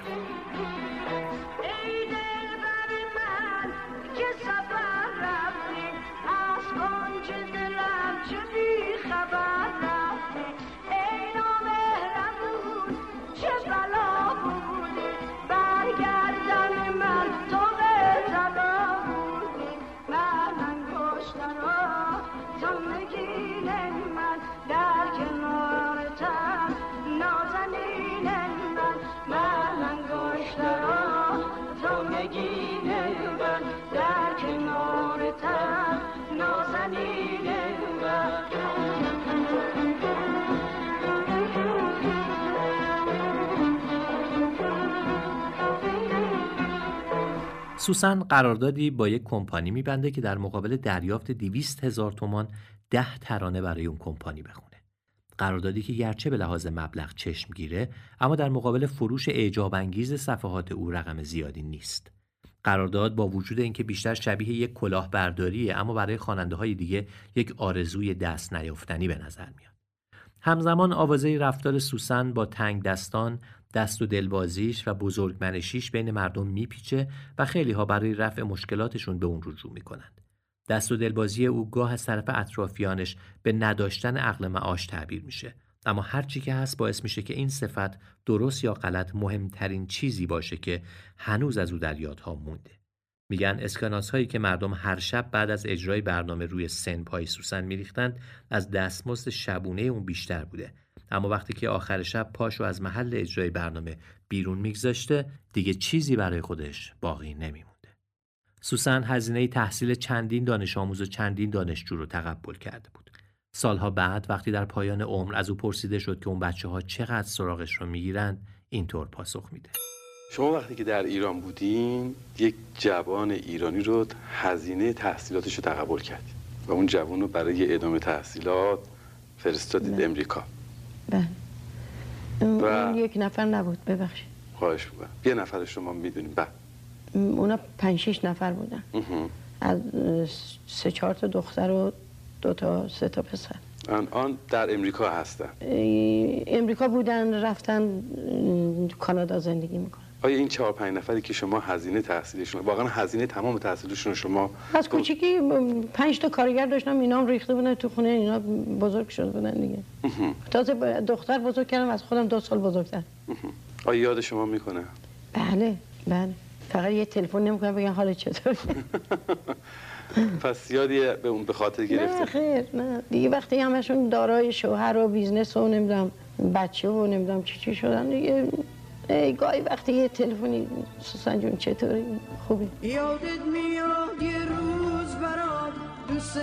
سوسن قراردادی با یک کمپانی میبنده که در مقابل دریافت 200 هزار تومان ده ترانه برای اون کمپانی بخونه. قراردادی که گرچه به لحاظ مبلغ چشم گیره اما در مقابل فروش اعجاب انگیز صفحات او رقم زیادی نیست. قرارداد با وجود اینکه بیشتر شبیه یک کلاهبرداریه اما برای خواننده های دیگه یک آرزوی دست نیافتنی به نظر میاد. همزمان آوازه رفتار سوسن با تنگ دستان دست و دلبازیش و بزرگمنشیش بین مردم میپیچه و خیلی ها برای رفع مشکلاتشون به اون رجوع می‌کنند. دست و دلبازی او گاه از طرف اطرافیانش به نداشتن عقل معاش تعبیر میشه. اما هرچی که هست باعث میشه که این صفت درست یا غلط مهمترین چیزی باشه که هنوز از او در یادها مونده. میگن اسکناس هایی که مردم هر شب بعد از اجرای برنامه روی سن پای سوسن میریختند از دستمزد شبونه اون بیشتر بوده. اما وقتی که آخر شب پاشو از محل اجرای برنامه بیرون میگذاشته دیگه چیزی برای خودش باقی نمیمونده. سوسن هزینه تحصیل چندین دانش آموز و چندین دانشجو رو تقبل کرده بود. سالها بعد وقتی در پایان عمر از او پرسیده شد که اون بچه ها چقدر سراغش رو می‌گیرند اینطور پاسخ میده. شما وقتی که در ایران بودین یک جوان ایرانی رو هزینه تحصیلاتش رو تقبل کردید و اون جوان رو برای ادامه تحصیلات فرستادید امریکا. بله. اون و- یک نفر نبود ببخشید. خواهش می‌کنم. یه نفر شما می‌دونیم. بله. اونا پنج شیش نفر بودن. از سه چهار تا دختر و دو تا سه تا پسر. الان در امریکا هستن. امریکا بودن رفتن کانادا زندگی می‌کنن. آیا این چهار پنج نفری که شما هزینه تحصیلشون واقعا هزینه تمام تحصیلشون شما از کوچیکی پنج تا کارگر داشتم اینا هم ریخته بودن تو خونه اینا بزرگ شده بودن دیگه. تازه دختر بزرگ کردم از خودم دو سال بزرگتر. آیا یاد شما می‌کنه؟ بله بله. فقط یه تلفن نمی‌کنم بگن حال چطوری پس یادی به اون به خاطر نه گرفته؟ خیر نه. دیگه وقتی همشون دارای شوهر و business و نمی‌دونم بچه و نمی‌دونم چی چی شدن دیگه گاهی وقتی یه تلفنی سوسن جون چطوری؟ خوبی؟ یادت میاد یه روز برات دوست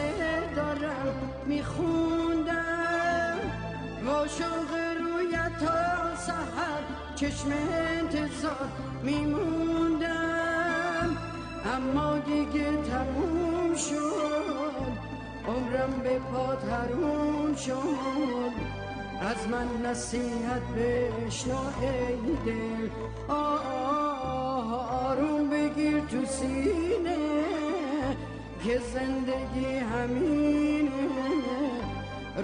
دارم میخوندم. با شوق رویت تا سحر چشم انتظار میموندم. اما دیگه تموم شد عمرم به پات حروم شد. از من نصیحت بشنو ای دل. آروم بگیر تو سینه که زندگی همینه.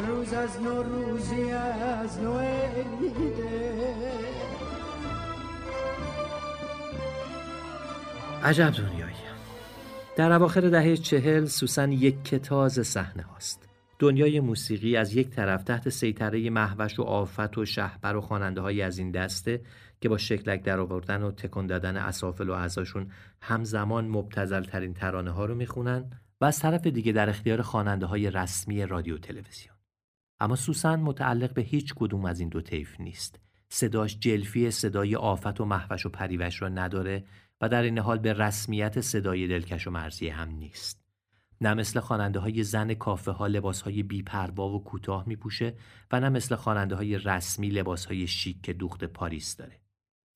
روز از نو روزی از نو عیده عجب دنیایی. در اواخر دهه چهل سوسن یک کتاز صحنه هاست. دنیای موسیقی از یک طرف تحت سیطره محوش و آفت و شهبر و خواننده از این دسته که با شکلک در آوردن و تکان دادن اسافل و اعضاشون همزمان مبتزل ترین ترانه ها رو می‌خونن و از طرف دیگه در اختیار خواننده های رسمی رادیو تلویزیون. اما سوسن متعلق به هیچ کدوم از این دو طیف نیست. صداش جلفی صدای آفت و محوش و پریوش را نداره و در این حال به رسمیت صدای دلکش و مرزی هم نیست. نه مثل خواننده های زن کافه ها لباس های بیپروا و کوتاه می پوشه و نه مثل خواننده های رسمی لباس های شیک که دوخت پاریس داره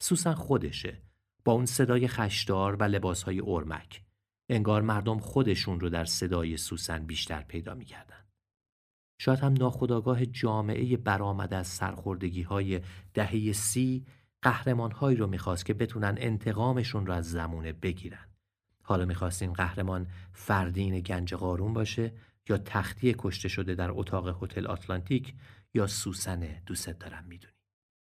سوسن خودشه با اون صدای خشدار و لباس های ارمک انگار مردم خودشون رو در صدای سوسن بیشتر پیدا می‌کردن. شاید هم ناخداگاه جامعه برآمده از سرخوردگی های دهه سی قهرمانهایی رو می‌خواست که بتونن انتقامشون رو از زمونه بگیرن. حالا می‌خواست این قهرمان فردین گنج قارون باشه یا تختی کشته شده در اتاق هتل آتلانتیک یا سوسن دوست دارم می‌دونی.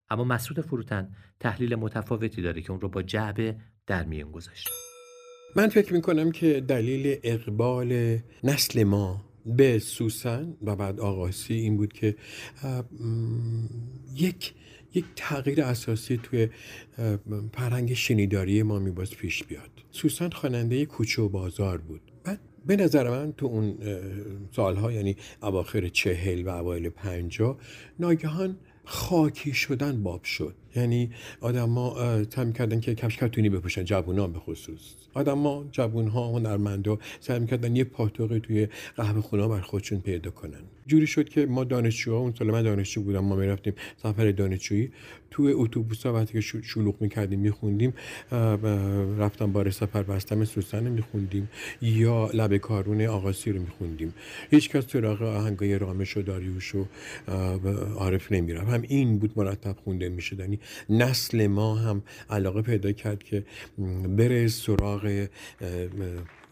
اما مسعود فروتن تحلیل متفاوتی داره که اون رو با جعبه در میون گذاشته. من فکر می‌کنم که دلیل اقبال نسل ما به سوسن و بعد آقاسی این بود که یک یک تغییر اساسی توی فرهنگ شنیداری ما میباز پیش بیاد. سوسن خواننده کوچه و بازار بود. بعد به نظر من تو اون سالها یعنی اواخر چهل و اوایل پنجا ناگهان خاکی شدن باب شد. یعنی آدما سعی کردن که کفش کتونی بپوشن جوونا به خصوص. آدما جوون ها هنرمندا سعی می‌کردن یه پاتوقی توی قهوه خونه بر خودشون پیدا کنن. جوری شد که ما دانشجوها اون سال من دانشجو بودم ما می‌رفتیم سفر دانشجویی. توی اتوبوس ها وقتی که شلوغ می‌کردیم میخوندیم رفتم بار سفر بستم سوسن میخوندیم یا لب کارون آقاسی رو میخوندیم. هیچ کس سراغ آهنگای رامش و داریوش و عارف نمی‌رفت. هم این بود مرتب خونده میشدنی نسل ما هم علاقه پیدا کرد که بره سراغ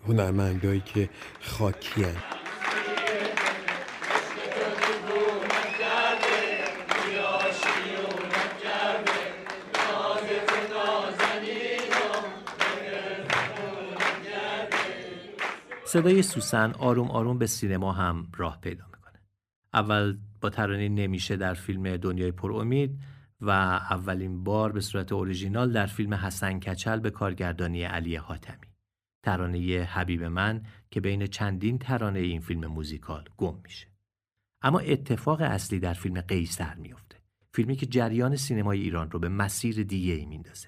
هنرمندایی که خاکی صدای سوسن آروم آروم به سینما هم راه پیدا می‌کنه. اول با ترانه نمیشه در فیلم دنیای پر امید و اولین بار به صورت اوریژینال در فیلم حسن کچل به کارگردانی علی حاتمی. ترانه حبیب من که بین چندین ترانه این فیلم موزیکال گم میشه. اما اتفاق اصلی در فیلم قیصر میفته. فیلمی که جریان سینمای ایران رو به مسیر دیگه ای میندازه.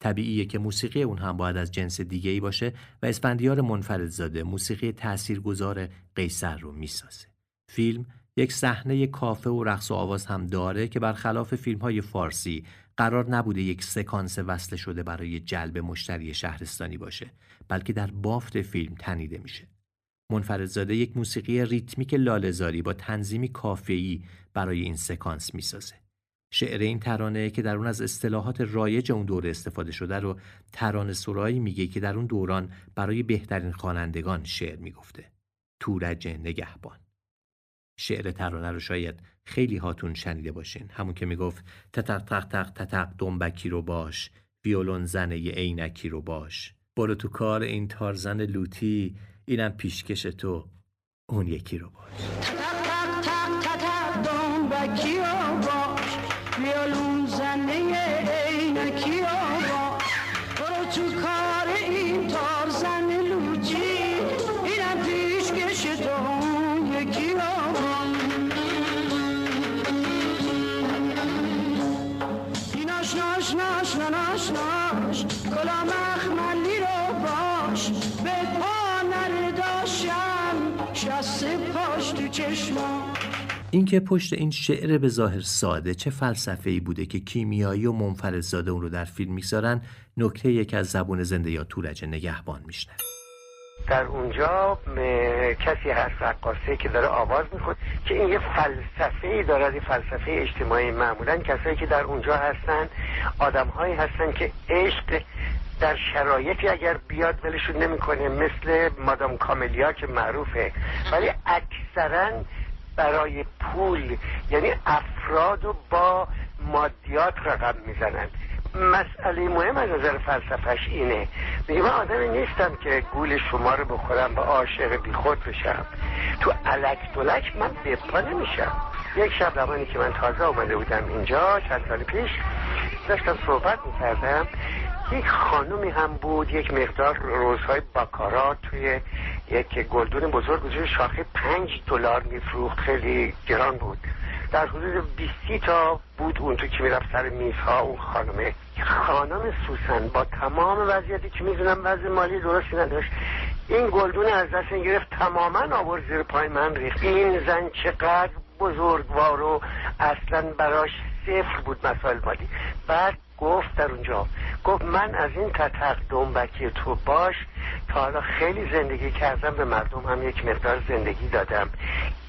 طبیعیه که موسیقی اون هم باید از جنس دیگه ای باشه و اسفندیار منفردزاده موسیقی تاثیرگذار قیصر رو می‌سازه. فیلم یک صحنه کافه و رقص و آواز هم داره که برخلاف فیلم های فارسی قرار نبوده یک سکانس وصله شده برای جلب مشتری شهرستانی باشه بلکه در بافت فیلم تنیده میشه. منفردزاده یک موسیقی ریتمیک لالزاری با تنظیمی کافه‌ای برای این سکانس می‌سازه. شعر این ترانه که در اون از اصطلاحات رایج اون دوره استفاده شده رو ترانه سرایی میگه که در اون دوران برای بهترین خوانندگان شعر می‌گفته. تورج نگهبان. شعر ترانه رو شاید خیلی هاتون شنیده باشین. همون که می‌گفت تتق تق تق تتق دنبکی رو باش ویولون زنه عینکی رو باش. برو تو کار این تارزن لوتی اینم پیشکش تو اون یکی رو باش. تتق تق تق تتق دنبکی رو باش اینکه پشت این شعر به ظاهر ساده چه فلسفه ای بوده که کیمیایی و منفردزاده اون رو در فیلم می‌گذارن نکته یک از زبون زنده یا تورج نگهبان میشنه در اونجا کسی هست رقاصه که داره آواز میخود که این یه فلسفه ای دارد یه فلسفه اجتماعی. معمولا کسایی که در اونجا هستن آدم هایی هستن که عشق در شرایطی اگر بیاد ولشون نمی‌کنه مثل مادام کاملیا که معروفه. ولی اکثرا برای پول یعنی افراد رو با مادیات رقم می‌زنند مسئله مهم از نظر فلسفهش اینه. میگه من آدمی نیستم که گول شما رو بخورم با عاشق بی خود بشم. تو علک دلک من بپا نمیشم. یک شب زمانی که من تازه آمده بودم اینجا چند سال پیش داشتم صحبت می‌کردم. یک خانومی هم بود یک مقدار روزهای باکارا توی یک گلدون بزرگ بزرگ شاخه پنج دلار میفروخت. خیلی گران بود. در حدود 20 تا بود اون تو که می‌رفت سر میزها اون خانمه خانم سوسن با تمام وضعیتی که می‌دونم وضع مالی درستی نداشت این گلدون از دست گرفت تماما آورد زیر پای من ریخت. این زن چقدر بزرگوار و اصلا براش صفر بود مسائل مالی. بعد گفت در اونجا گفت من از این تتق دنبکی تو باش تا حالا خیلی زندگی کردم به مردم هم یک مقدار زندگی دادم.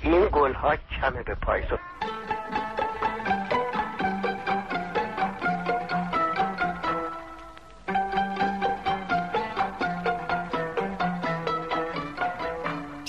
این گل ها کمه به پایزو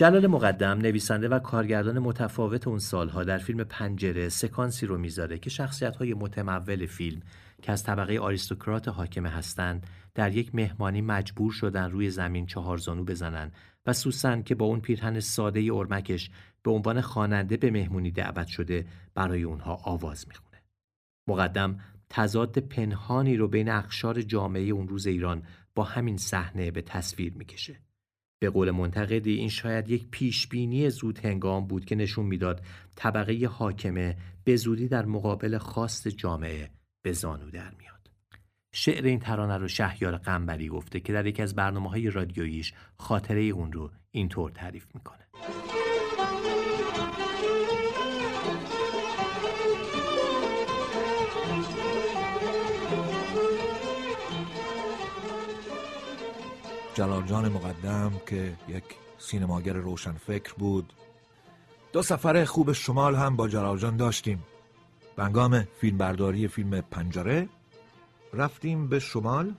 جلال مقدم نویسنده و کارگردان متفاوت اون سالها در فیلم پنجره سکانسی رو می‌ذاره که شخصیت های متمول فیلم که از طبقه آریستوکرات حاکمه هستند در یک مهمانی مجبور شدن روی زمین چهار زانو بزنن و سوسن که با اون پیرهن ساده ارمکش به عنوان خواننده به مهمونی دعوت شده برای اونها آواز می‌خونه. مقدم تضاد پنهانی رو بین اقشار جامعه اون روز ایران با همین صحنه به تصویر می‌کشه. به قول منتقدی این شاید یک پیشبینی زود هنگام بود که نشون می‌داد طبقه حاکمه به زودی در مقابل خواست جامعه به زانو در میاد. شعر این ترانه رو شهیار قنبری گفته که در یکی از برنامه های رادیوییش خاطره اون رو اینطور تعریف می‌کنه. جلال جان مقدم که یک سینماگر روشن فکر بود دو سفر خوب شمال هم با جلال جان داشتیم بنگام فیلم برداری فیلم پنجره رفتیم به شمال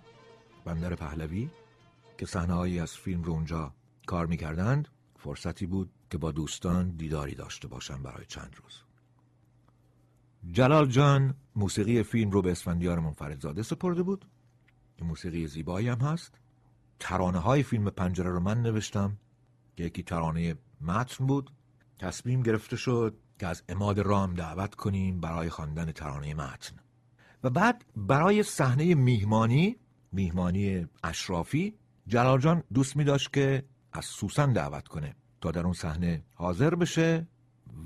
بندر پهلوی که صحنه‌هایی از فیلم رو اونجا کار می‌کردند. فرصتی بود که با دوستان دیداری داشته باشم برای چند روز. جلال جان موسیقی فیلم رو به اسفندیار منفردزاده سپرده بود. که موسیقی زیبایی هم هست. ترانه های فیلم پنجره رو من نوشتم که یکی ترانه متن بود. تصمیم گرفته شد که از اماد رام دعوت کنیم برای خواندن ترانه متن. و بعد برای صحنه میهمانی میهمانی اشرافی جلال جان دوست می داشت که از سوسن دعوت کنه تا در اون صحنه حاضر بشه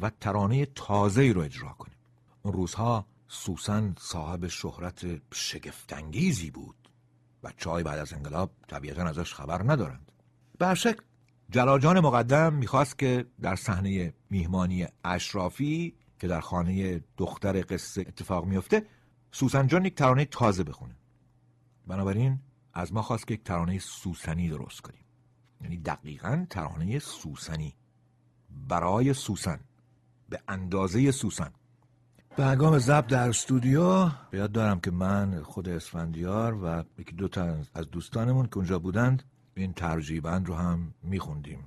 و ترانه تازه رو اجرا کنه. اون روزها سوسن صاحب شهرت شگفتانگیزی بود بچه های بعد از انقلاب طبیعتا ازش خبر ندارند. به شکل جلال مقدم می‌خواست که در صحنه میهمانی اشرافی که در خانه دختر قصه اتفاق میفته سوسن جان یک ترانه تازه بخونه. بنابراین از ما خواست که یک ترانه سوسنی درست کنیم. یعنی دقیقا ترانه سوسنی. برای سوسن. به اندازه سوسن. به هنگام ضبط در استودیو یاد دارم که من خود اسفندیار و یکی دو تا از دوستانمون که اونجا بودند این ترجیبند رو هم میخوندیم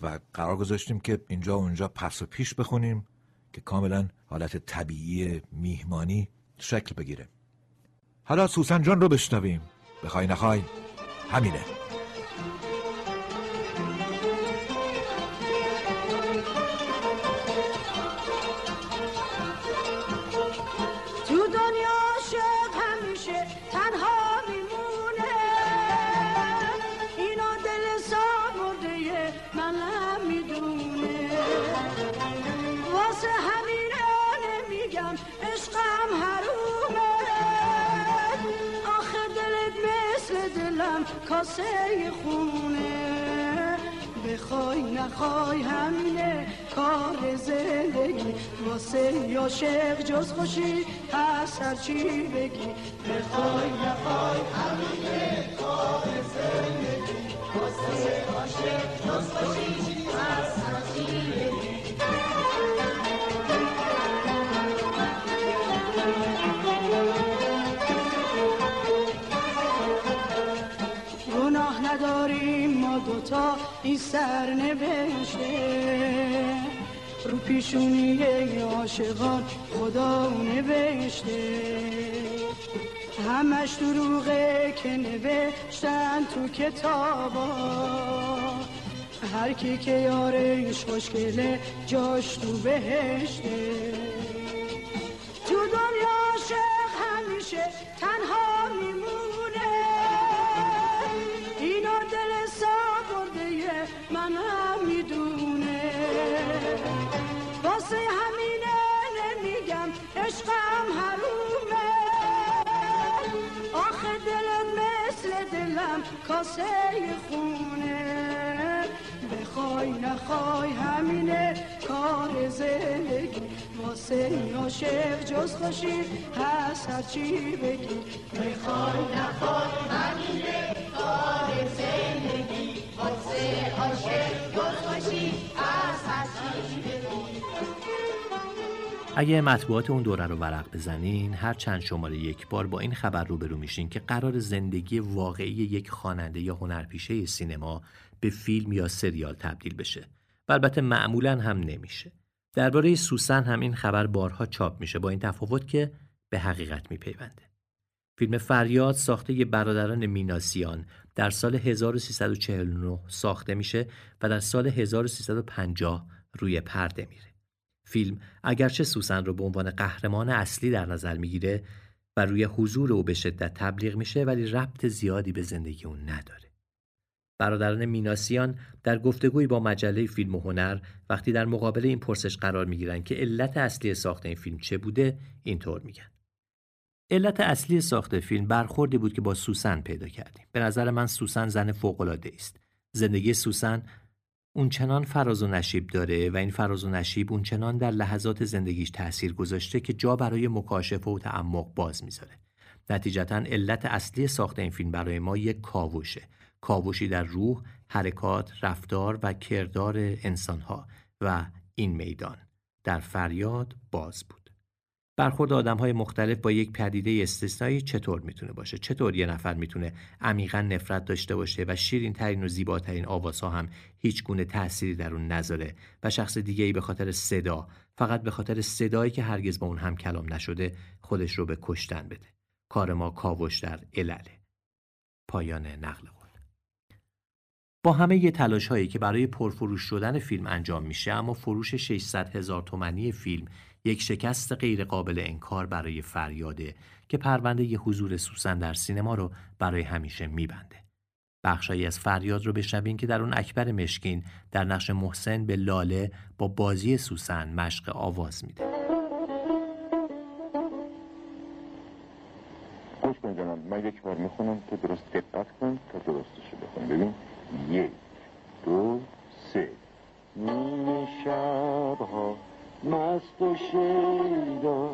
و قرار گذاشتیم که اینجا و اونجا پس و پیش بخونیم که کاملا حالت طبیعی میهمانی شکل بگیره. حالا سوسن جان رو بشنویم. بخوای نخوای. همینه. کاسه خونه. بخوای نخوای همینه کار زندگی. واسه شیخ جز خوشی هست هرچی بگی. بخوای نخوای همینه کار زندگی. واسه عاشق جز خوشی هست هرچی بگی. سر نوشته رو پیشونی عاشقان خدا نوشته. همش دروغه که نوشتن تو کتابا. هر کی که یارش خوشگله جاش تو بهشته. تو دنیا عاشق همیشه تنها میمونه. اینا دل من هم می‌دونه. واسه همینه نمیگم عشقم حرومه. آخه دلم مثل دلم کاسه خونه. بخوای نخوای همینه کار زندگی. واسه عاشق جز خوشی هست هرچی بگی. بخوای نخوای همینه. اگه مطبوعات اون دوره رو ورق بزنین هر چند شماره یک بار با این خبر روبرو میشین که قرار زندگی واقعی یک خواننده یا هنرپیشه سینما به فیلم یا سریال تبدیل بشه. و البته معمولا هم نمیشه. درباره سوسن هم این خبر بارها چاپ میشه با این تفاوت که به حقیقت میپیونده. فیلم فریاد ساخته برادران میناسیان در سال 1349 ساخته میشه و در سال 1350 روی پرده میره فیلم اگرچه سوسن رو به عنوان قهرمان اصلی در نظر می‌گیره و روی حضور او به شدت تبلیغ میشه ولی ربط زیادی به زندگی اون نداره. برادران میناسیان در گفتگوی با مجله فیلم و هنر وقتی در مقابل این پرسش قرار می‌گیرن که علت اصلی ساخت این فیلم چه بوده اینطور میگن. علت اصلی ساخت فیلم برخوردی بود که با سوسن پیدا کردیم. به نظر من سوسن زن فوق‌العاده است. زندگی سوسن اون چنان فراز و نشیب داره و این فراز و نشیب اون چنان در لحظات زندگیش تأثیر گذاشته که جا برای مکاشفه و تعمق باز می‌ذاره. نتیجتا علت اصلی ساخت این فیلم برای ما یک کاوشه. کاوشی در روح، حرکات، رفتار و کردار انسانها و این میدان در فریاد باز بود. برخورد آدم های مختلف با یک پدیده استثنایی چطور می‌تونه باشه؟ چطور یه نفر می‌تونه عمیقا نفرت داشته باشه و شیرین ترین و زیباترین آوازها هم هیچ گونه تأثیری در اون نذاره و شخص دیگه ای به خاطر صدا فقط به خاطر صدایی که هرگز با اون هم کلام نشده خودش رو به کشتن بده. کار ما کاوش در علله پایان نقل قول. با همه یه تلاش هایی که برای پرفروش شدن فیلم انجام میشه اما فروش 600 هزار تومنی فیلم یک شکست غیرقابل انکار برای فریاده که پرونده ی حضور سوسن در سینما رو برای همیشه میبنده. بخشایی از فریاد رو بشنوین که در اون اکبر مشکین در نقش محسن به لاله با بازی سوسن مشق آواز میده. گوش کن من یک بار می‌خونم تو درست دقت کن تا درستشو بخون ببین یک دو سه نیمه شبها مست و شیدا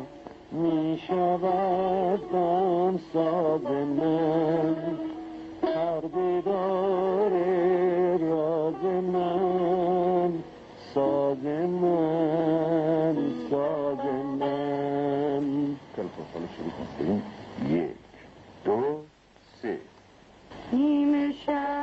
می شود دم ساز من. پرده داره راز من ساز من ساز من. تلفن شروع کن ببین یک دو سه. نیمه شب.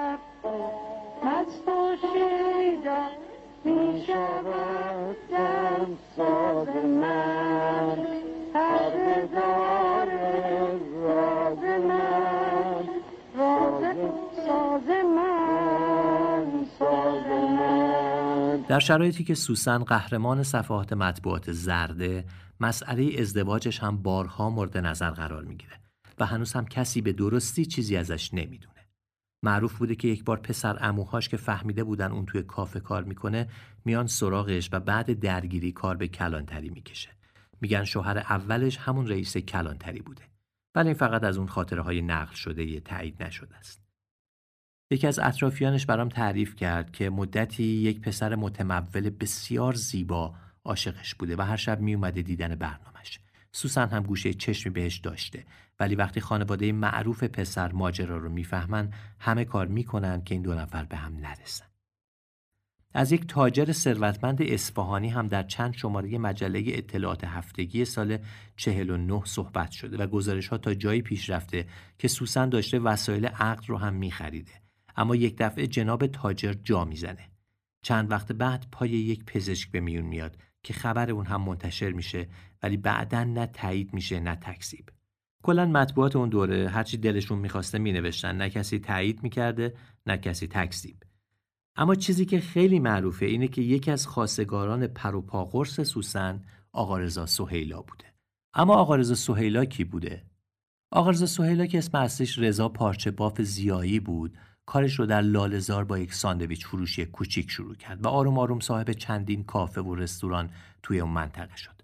در شرایطی که سوسن قهرمان صفحات مطبوعات زرده مسئله ازدواجش هم بارها مورد نظر قرار می‌گیره و هنوز هم کسی به درستی چیزی ازش نمی‌دونه. معروف بوده که یک بار پسر اموهاش که فهمیده بودن اون توی کافه کار می‌کنه میان سراغش و بعد درگیری کار به کلانتری می‌کشه. میگن شوهر اولش همون رئیس کلانتری بوده. ولی این فقط از اون خاطره های نقل شده یه تایید نشده است. یکی از اطرافیانش برام تعریف کرد که مدتی یک پسر متمول بسیار زیبا عاشقش بوده و هر شب می اومده دیدن برنامهش. سوسن هم گوشه چشمی بهش داشته. ولی وقتی خانواده معروف پسر ماجرا رو می‌فهمن همه کار می‌کنن که این دو نفر به هم نرسن. از یک تاجر ثروتمند اصفهانی هم در چند شماره مجله اطلاعات هفتگی سال 49 صحبت شده و گزارش ها تا جایی پیش رفته که سوسن داشته وسایل عقد رو هم میخریده. اما یک دفعه جناب تاجر جا می‌زنه. چند وقت بعد پای یک پزشک به میون میاد که خبر اون هم منتشر میشه ولی بعدا نه تایید میشه نه تکذیب. کلا مطبوعات اون دوره هرچی دلشون می‌خواسته مینوشتن. نه کسی تایید می‌کرده نه کسی تکذیب. اما چیزی که خیلی معروفه اینه که یکی از خواستگاران پروپاقرس سوسن آقا رضا سهیلا بوده. اما آقا رضا سهیلا کی بوده؟ آقا رضا سهیلا که اسم اصلیش رضا پارچه باف زیایی بود. کارش رو در لالزار با یک ساندویچ فروشی کوچیک شروع کرد و آروم آروم صاحب چندین کافه و رستوران توی اون منطقه شد.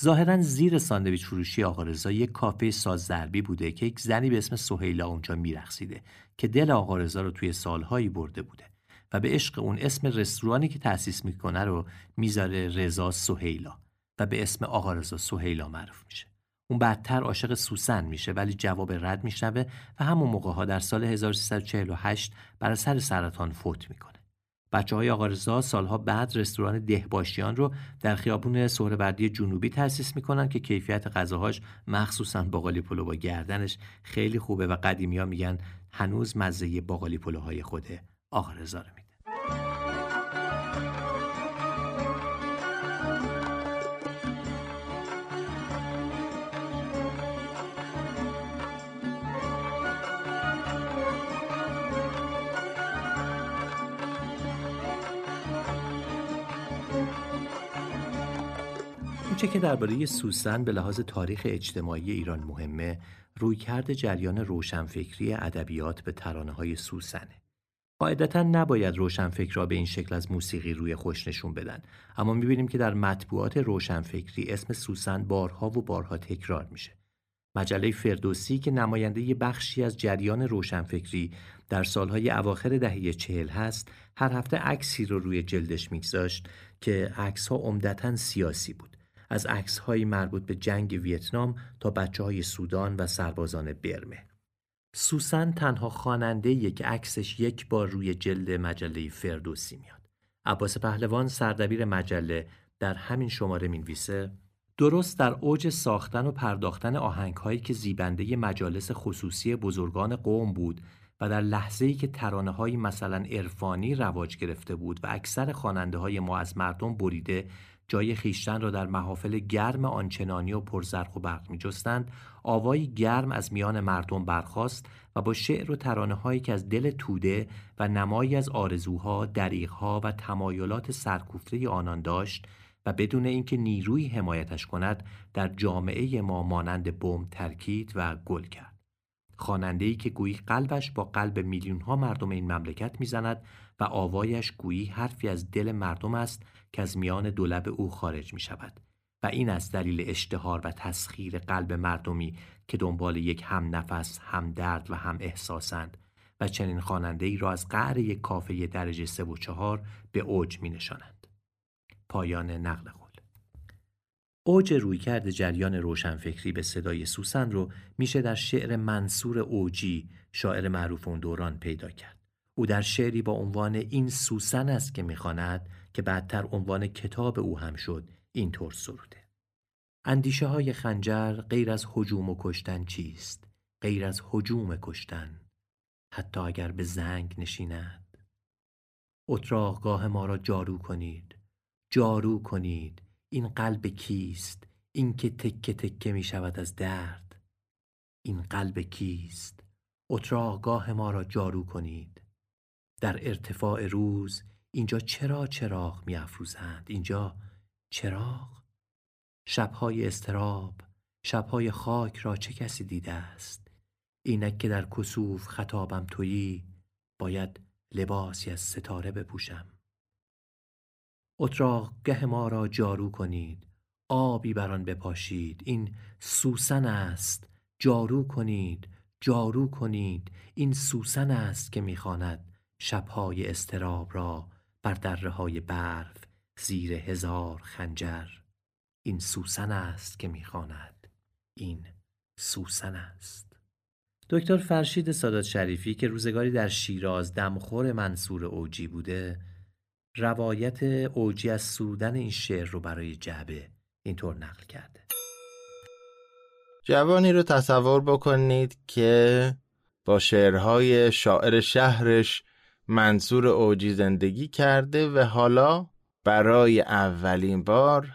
ظاهرا زیر ساندویچ فروشی آقا رضا یک کافه ساز ضربی بوده که یک زنی به اسم سهیلا اونجا میرقصیده که دل آقا رضا رو توی سالهایی برده بوده و به عشق اون اسم رستورانی که تأسیس می‌کنه رو می‌ذاره رضا سهیلا و به اسم آقا رضا سهیلا معروف میشه. اون بعدتر عاشق سوسن میشه ولی جواب رد میشنوه و همون موقع ها در سال 1348 بر سر سرطان فوت می‌کنه. بچه های آقا سالها بعد رستوران دهباشیان رو در خیابون سهروردی جنوبی تأسیس می‌کنن که کیفیت غذاهاش مخصوصا باقالی پلو با گردنش خیلی خوبه و قدیمی ها میگن هنوز مزه باقالی پلوهای خود آقا رو اونچه که درباره سوسن به لحاظ تاریخ اجتماعی ایران مهمه رویکرد جریان روشنفکری ادبیات به ترانه های سوسنه قاعدتا نباید روشنفکرها به این شکل از موسیقی روی خوش نشون بدن اما می‌بینیم که در مطبوعات روشنفکری اسم سوسن بارها و بارها تکرار میشه. مجله فردوسی که نماینده ی بخشی از جریان روشنفکری در سالهای اواخر دهه چهل هست هر هفته عکسی رو روی جلدش میگذاشت که عکسها عمدتا سیاسی بود. از عکسهایی مربوط به جنگ ویتنام تا بچه های سودان و سربازان برمه سوسن تنها خواننده که عکسش یک بار روی جلد مجله فردوسی میاد. عباس پهلوان سردبیر مجله در همین شماره می‌نویسه درست در اوج ساختن و پرداختن آهنگهایی که زیبنده مجالس خصوصی بزرگان قوم بود و در لحظه‌ای که ترانه های مثلا عرفانی رواج گرفته بود و اکثر خواننده های ما از مردم بریده جای خیشتن را در محافل گرم آنچنانی و پرزرق و برق می جستند آوایی گرم از میان مردم برخاست و با شعر و ترانه هایی که از دل توده و نمایی از آرزوها، دریغها و تمایلات سرکوفته آنان داشت و بدون اینکه نیروی حمایتش کند در جامعه ما مانند بم ترکید و گل کرد. ای که گویی قلبش با قلب میلیون ها مردم این مملکت می‌زند و آوایش گویی حرفی از دل مردم است که از میان دولب او خارج می شود و این از دلیل اشتهار و تسخیر قلب مردمی که دنبال یک هم نفس، هم درد و هم احساسند و چنین خواننده ای را از قعر یک کافه درجه سه و چهار به اوج می نشانند. پایان نقل قول اوج رویکرد جریان روشنفکری به صدای سوسن رو میشه در شعر منصور اوجی شاعر معروف اون دوران پیدا کرد. او در شعری با عنوان این سوسن است که می‌خواند که بعدتر عنوان کتاب او هم شد اینطور سروده. اندیشه های خنجر غیر از حجوم و کشتن چیست؟ غیر از حجوم کشتن. حتی اگر به زنگ نشیند. اتراقگاه ما را جارو کنید. جارو کنید. این قلب کیست؟ این که تکه تکه می شود از درد. این قلب کیست؟ اتراقگاه ما را جارو کنید. در ارتفاع روز اینجا چرا چراغ می افروزند؟ اینجا چراغ؟ شبهای استراب شبهای خاک را چه کسی دیده است؟ اینک که در کسوف خطابم تویی باید لباسی از ستاره بپوشم اتراقگه ما را جارو کنید آبی بر آن بپاشید این سوسن است جارو کنید جارو کنید این سوسن است که می‌خواند شبهای استراب را بر دره های برف زیر هزار خنجر. این سوسن است که می‌خواند. این سوسن است. دکتر فرشید سادات شریفی که روزگاری در شیراز دمخور منصور اوجی بوده روایت اوجی از سرودن این شعر رو برای جعبه اینطور نقل کرده. جوانی رو تصور بکنید که با شعرهای شاعر شهرش منصور اوجی زندگی کرده و حالا برای اولین بار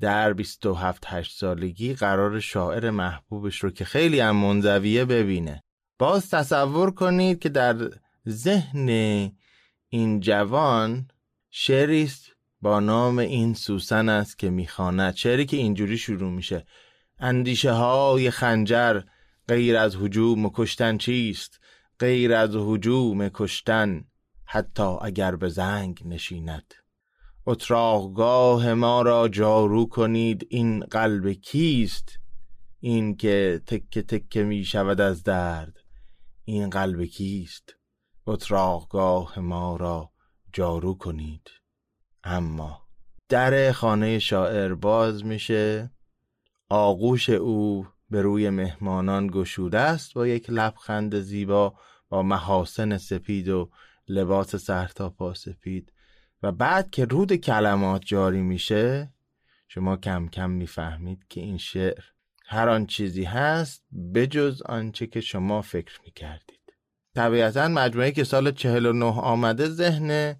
در 27 8 سالگی قرار شاعر محبوبش رو که خیلی هم منزویه ببینه. باز تصور کنید که در ذهن این جوان شعریست با نام این سوسن است که می‌خواند. شعری که اینجوری شروع میشه. اندیشه های خنجر غیر از حجوم و کشتن چیست؟ غیر از حجوم کشتن حتی اگر به زنگ نشیند. اتراقگاه ما را جارو کنید این قلب کیست؟ این که تکه تکه می شود از درد این قلب کیست؟ اتراقگاه ما را جارو کنید. اما در خانه شاعر باز میشه آغوش او به روی مهمانان گشوده است با یک لبخند زیبا با محاسن سپید و لباس سرتاپا سپید. و بعد که رود کلمات جاری میشه شما کم کم می‌فهمید که این شعر هر آن چیزی هست بجز آنچه که شما فکر می‌کردید. طبیعتا مجموعه که سال 49 آمده ذهن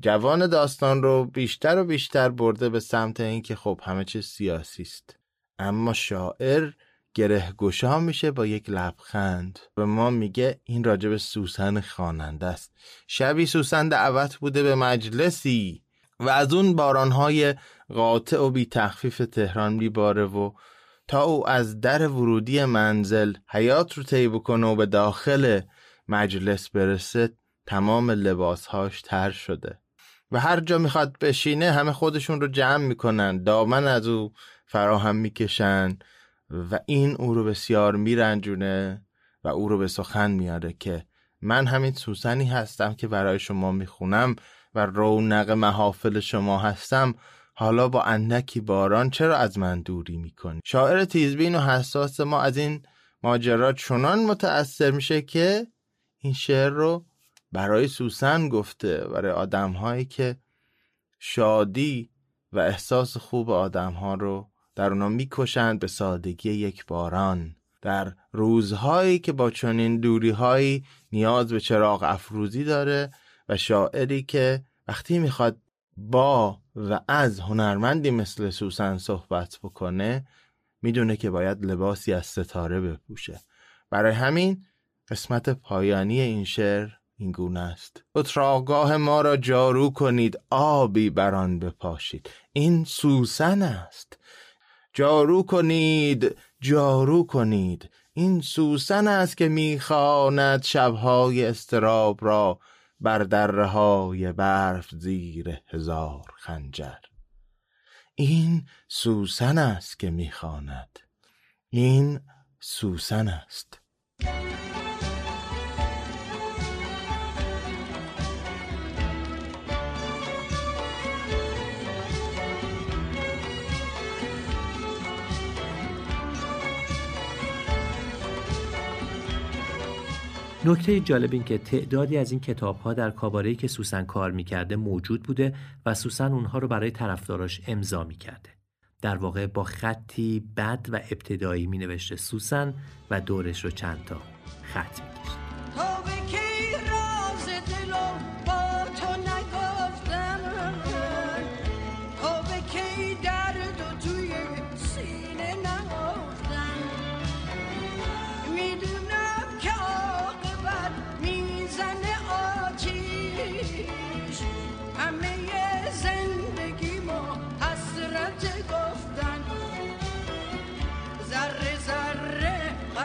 جوان داستان رو بیشتر و بیشتر برده به سمت اینکه خب همه چیز سیاسی است. اما شاعر گره گشا میشه با یک لبخند. به ما میگه این راجب سوسن خواننده است. شبی سوسن دعوت بوده به مجلسی و از اون بارانهای قاطع و بی تخفیف تهران میباره و تا او از در ورودی منزل حیات رو طی بکنه و به داخل مجلس برسه تمام لباسهاش تر شده. و هر جا می‌خواد بشینه همه خودشون رو جمع می‌کنن. دامن از او فراهم می‌کشن. و این او رو بسیار میرنجونه و او رو به سخن میاره که من همین سوسنی هستم که برای شما می‌خونم و رونق محافل شما هستم. حالا با اندکی باران چرا از من دوری می‌کنی؟ شاعر تیزبین و حساس ما از این ماجرا چنان متأثر میشه که این شعر رو برای سوسن گفته برای آدم هایی که شادی و احساس خوب آدم ها رو در اونا می‌کشند به سادگی یک باران. در روزهایی که با چنین دوریهایی نیاز به چراغ افروزی داره و شاعری که وقتی می‌خواد با و از هنرمندی مثل سوسن صحبت بکنه می‌دونه که باید لباسی از ستاره بپوشه. برای همین قسمت پایانی این شعر این گونه است. اتراقگاه ما را جارو کنید آبی بران بپاشید. این سوسن است. جارو کنید جارو کنید. این سوسن است که می‌خواند شبهای استراب را بر دره های برف زیر هزار خنجر. این سوسن است که می‌خواند. این سوسن است. نکته جالب این که تعدادی از این کتاب ها در کاباره که سوسن کار می‌کرده موجود بوده و سوسن اونها رو برای طرفداراش امضا می‌کرده. در واقع با خطی بد و ابتدایی می نوشته سوسن و دورش رو چند تا خط می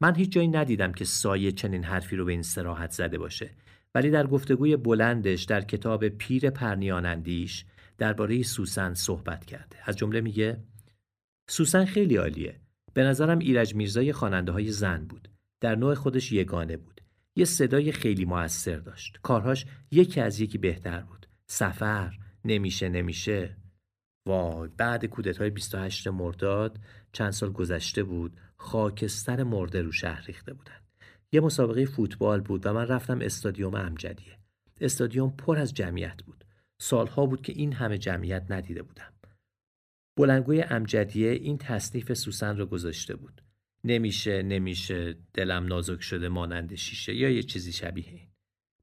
من هیچ جایی ندیدم که سایه چنین حرفی رو به این سراحت زده باشه ولی در گفتگوی بلندش در کتاب پیر پرنیانندیش درباره سوسن صحبت کرده. از جمله میگه سوسن خیلی عالیه. به نظرم ایرج میرزای خواننده های زن بود. در نوع خودش یگانه بود. یه صدای خیلی موثر داشت. کارهاش یکی از یکی بهتر بود. سفر نمیشه نمیشه وای بعد کودتای 28 مرداد چند سال گذشته بود خاکستر مرده رو شهر ریخته بودن. یه مسابقه فوتبال بود و من رفتم استادیوم امجدیه. استادیوم پر از جمعیت بود. سالها بود که این همه جمعیت ندیده بودم. بلنگوی امجدیه این تصنیف سوسن رو گذاشته بود. نمیشه نمیشه دلم نازک شده مانند شیشه یا یه چیزی شبیه این.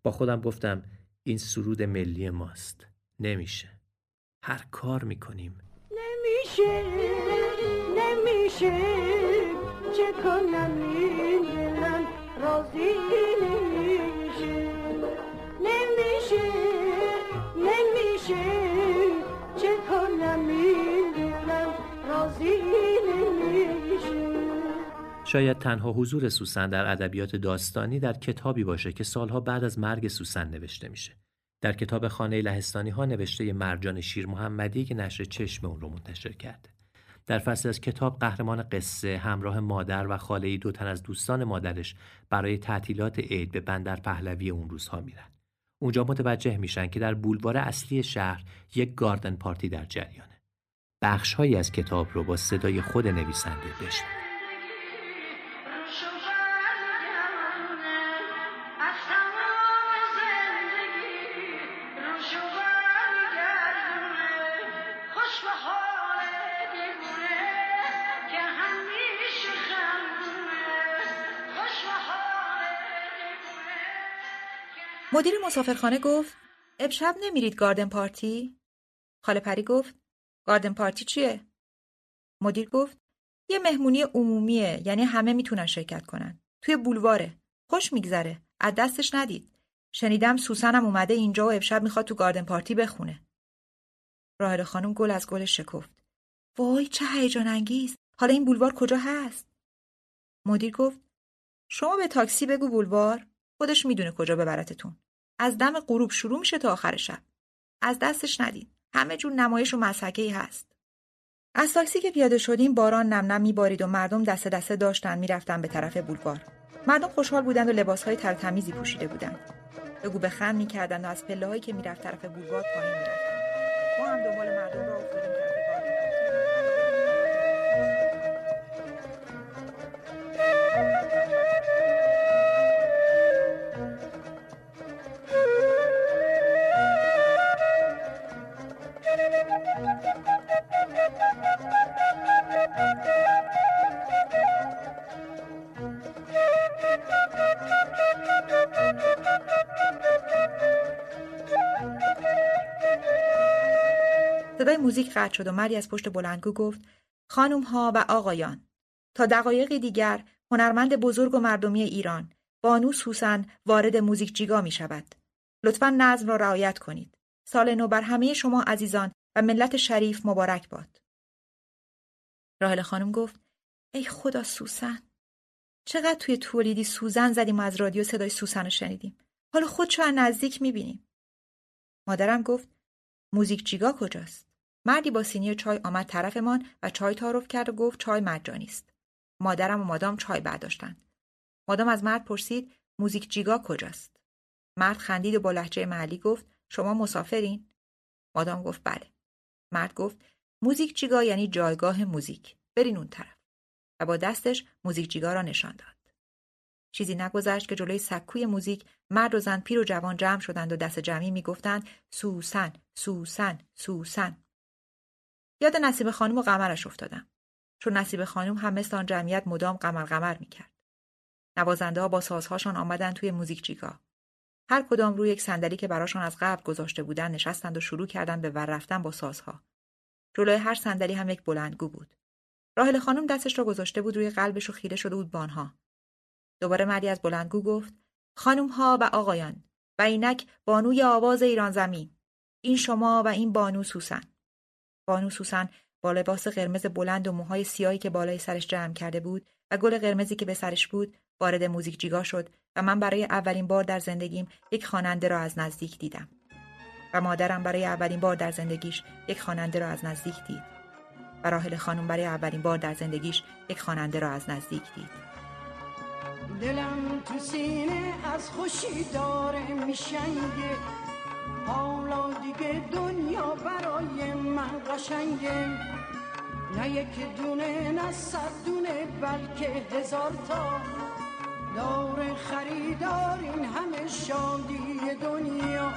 با خودم گفتم این سرود ملی ماست. نمیشه. هر کار می‌کنیم. نمیشه نمیشه. شاید تنها حضور سوسن در ادبیات داستانی در کتابی باشه که سالها بعد از مرگ سوسن نوشته میشه. در کتاب خانه لهستانی ها نوشته مرجان شیر محمدی که نشر چشم اون رو منتشر کرده. در فصل از کتاب قهرمان قصه همراه مادر و خاله دو تن از دوستان مادرش برای تعطیلات عید به بندر پهلوی اون روزها میرن. اونجا متوجه میشن که در بولوار اصلی شهر یک گاردن پارتی در جریانه. بخشهایی از کتاب رو با صدای خود نویسنده بشنوید. مدیر مسافرخانه گفت امشب نمیرید گاردن پارتی؟ خاله پری گفت گاردن پارتی چیه؟ مدیر گفت یه مهمونی عمومیه یعنی همه می‌تونن شرکت کنن. توی بولواره. خوش میگذره. از دستش ندید. شنیدم سوسنم اومده اینجا و امشب می‌خواد تو گاردن پارتی بخونه. راهل خانم گل از گل شکفت. وای چه هیجان انگیز. حالا این بولوار کجا هست؟ مدیر گفت شما به تاکسی بگو بولوار خودش می‌دونه کجا ببرتتون. از دم غروب شروع میشه تا آخر شب. از دستش ندید. همه جور نمایش و مسحکه هست. از تاکسی که پیاده شدیم باران نم نم میبارید و مردم دست دسته داشتن می‌رفتن به طرف بولوار. مردم خوشحال بودند و لباسهای ترتمیزی پوشیده بودند. بگو به خم می‌کردند و از پله هایی که می‌رفت طرف بولوار پایین می‌رفتند. ما هم دنبال مردم را صدای موزیک قطع شد و مردی از پشت بلندگو گفت خانم ها و آقایان تا دقایقی دیگر هنرمند بزرگ و مردمی ایران بانو سوسن وارد موزیک جیگا می شود. لطفا نظم را رعایت کنید. سال نو بر همه شما عزیزان و ملت شریف مبارک باد. راهل خانم گفت ای خدا سوسن چقدر توی تولیدی سوزن زدیم و از رادیو صدای سوسن رو شنیدیم. حالا خودشو از نزدیک می‌بینیم. مادرم گفت موزیک جیگا کجاست؟ مردی با سینی چای آمد طرفمان و چای تعارف کرد و گفت چای مجانی است. مادرم و مادام چای برداشتند. مادام از مرد پرسید موزیک جیگا کجاست؟ مرد خندید و با لحجه محلی گفت شما مسافرین؟ مادام گفت بله. مرد گفت موزیک جیگا یعنی جایگاه موزیک. برین اون طرف. و با دستش موزیک جیگا را نشان داد. چیزی نگذشت که جلوی سکوی موزیک مرد و زن پیر و جوان جمع شدند و دست جمعی می‌گفتند سوسن سوسن سوسن یاد نصیب خانم و قمرش افتادم. چون نصیب خانم هم مثل آن جمعیت مدام قمر قمر می‌کرد. نوازنده ها با سازهاشان آمدند توی موزیک جیگا هر کدام روی یک صندلی که براشان از قبل گذاشته بودند نشستند و شروع کردند به ور رفتن با سازها. جلوی هر صندلی هم یک بلندگو بود. راهل خانم دستش را گذاشته بود روی قلبش و خیره شده بود بانها. دوباره مردی از بلندگو گفت خانم ها و آقایان و اینک بانوی آواز ایران زمین. این شما و این بانو سوسن. بانو سوسن با لباس قرمز بلند و موهای سیاهی که بالای سرش جمع کرده بود و گل قرمزی که به سرش بود وارد موزیک جیگا شد و من برای اولین بار در زندگیم یک خواننده را از نزدیک دیدم و مادرم برای اولین بار در زندگیش یک خواننده را از نزدیک دید و راهل خانم برای اولین بار در زندگیش یک خواننده را از نزدیک دید. دلم تو سینه از خوشی داره میشنگه. حالا دیگه دنیا برای من قشنگه نه یک دونه نه صد دونه بلکه هزار تا. دور خریدار این همه شادی دنیا.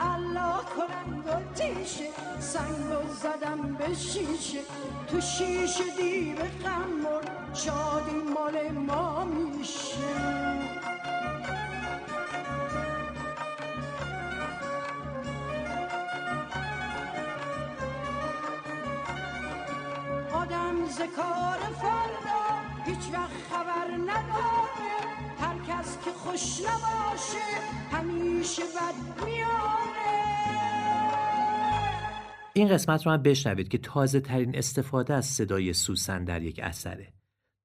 الله کنند و تیشه سنگ زدم به شیشه. تو شیشه دیو خمر شادی مال ما میشه. ز کار فردا هیچ وقت خبر نداره هر کس که خوش نباشه همیشه بد میاره این قسمت رو هم بشنوید که تازه ترین استفاده از صدای سوسن در یک اثره.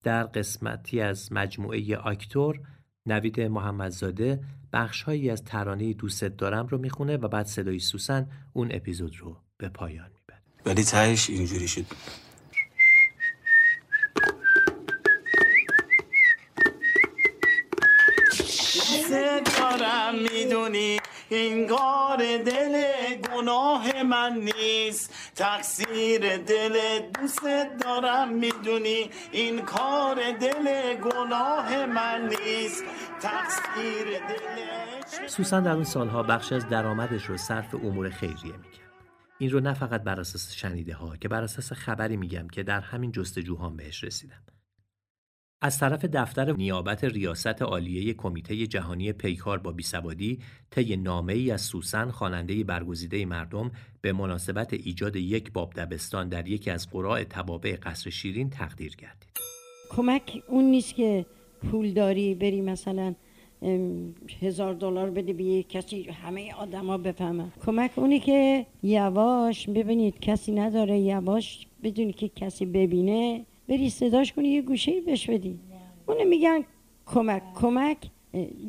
در قسمتی از مجموعه آکتور نوید محمدزاده بخشهایی از ترانه دوست دارم رو می‌خونه و بعد صدای سوسن اون اپیزود رو به پایان می‌بره. ولی تهش اینجوری شد دارم می‌دونی این کار دل گناه من نیست تقصیر دل دوست دارم می‌دونی این کار دل گناه من نیست تقصیر دل سوسن در اون سالها بخش از درآمدش رو صرف امور خیریه می‌کرد. این رو نه فقط بر اساس شنیده ها که بر اساس خبری میگم که در همین جستجوهام بهش رسیدم. از طرف دفتر نیابت ریاست عالیه کمیته جهانی پیکار با بیسوادی طی نامه ای از سوسن خواننده برگزیده مردم به مناسبت ایجاد یک باب دبستان در یکی از قراء توابع قصر شیرین تقدیر گردید. کمک اون نیست که پول داری بری مثلا هزار دلار بده به کسی همه آدما بفهمن کمک اونی که یواش ببینید کسی نداره یواش بدونی که کسی ببینه بری صداش کنی یه گوشه بهش بدی. اونو میگن کمک. کمک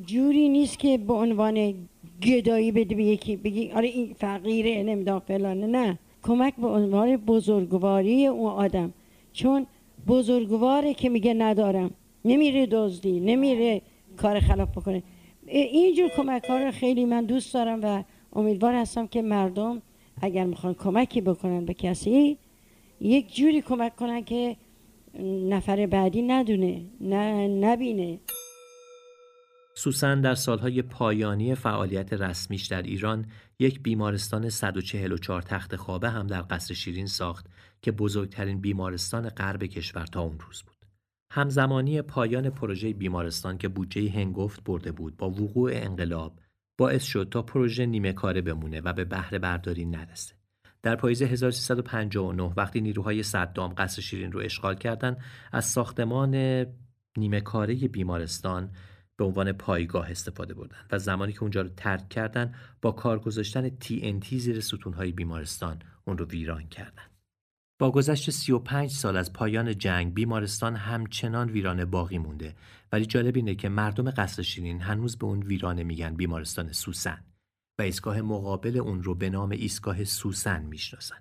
جوری نیست که به عنوان گدایی بده به یکی بگی آره این فقیره نمی‌دونم فلانه. نه. کمک به عنوان بزرگواری اون آدم. چون بزرگواره که میگه ندارم. نمیره دزدی نمیره کار خلاف بکنه. اینجور کمک ها رو خیلی من دوست دارم و امیدوار هستم که مردم اگر می‌خوان کمکی بکنن به کسی یک جوری کمک کنن که نفر بعدی ندونه نه نبینه سوسن در سالهای پایانی فعالیت رسمیش در ایران یک بیمارستان 144 تخت خوابه هم در قصر شیرین ساخت که بزرگترین بیمارستان غرب کشور تا اون روز بود. همزمانی پایان پروژه بیمارستان که بودجه هنگفت برده بود با وقوع انقلاب باعث شد تا پروژه نیمه کاره بمونه و به بهره برداری نرسه. در پاییز 1359 وقتی نیروهای صدام قصر شیرین رو اشغال کردند از ساختمان نیمه کاره بیمارستان به عنوان پایگاه استفاده بردن و زمانی که اونجا رو ترک کردن با کار گذاشتن TNT زیر ستونهای بیمارستان اون رو ویران کردن. با گذشت 35 سال از پایان جنگ بیمارستان همچنان ویرانه باقی مونده ولی جالب اینه که مردم قصر شیرین هنوز به اون ویرانه میگن بیمارستان سوسن و ایستگاه مقابل اون رو به نام ایستگاه سوسن می‌شناسن.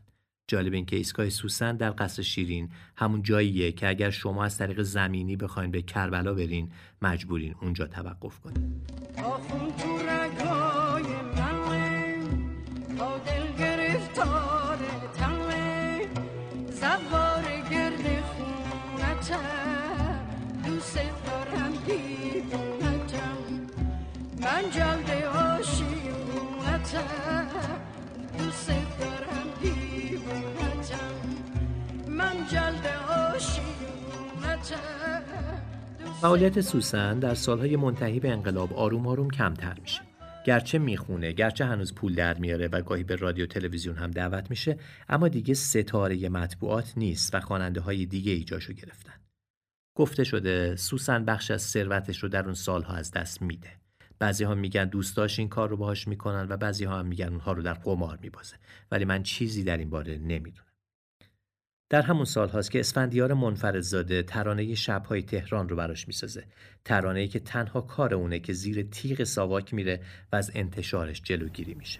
جالب این که ایستگاه سوسن در قصر شیرین همون جاییه که اگر شما از طریق زمینی بخواین به کربلا برین مجبورین اونجا توقف کنین. فعالیت سوسن در سالهای منتهی به انقلاب آروم آروم کمتر میشه. گرچه می‌خونه، گرچه هنوز پول در میاره و گاهی به رادیو تلویزیون هم دعوت میشه، اما دیگه ستاره مطبوعات نیست و خواننده های دیگه ای جاشو گرفتن. گفته شده سوسن بخش از ثروتش رو در اون سالها از دست میده. بعضی ها میگن دوستاش این کار رو باهاش می‌کنن و بعضی ها هم میگن اونها رو در قمار میبازه. ولی من چیزی در این باره نمی‌دونم. در همون سال هاست که اسفندیار منفردزاده ترانه شبهای تهران رو براش می‌سازه. ترانه‌ای که تنها کار اونه که زیر تیغ ساواک میره و از انتشارش جلوگیری میشه.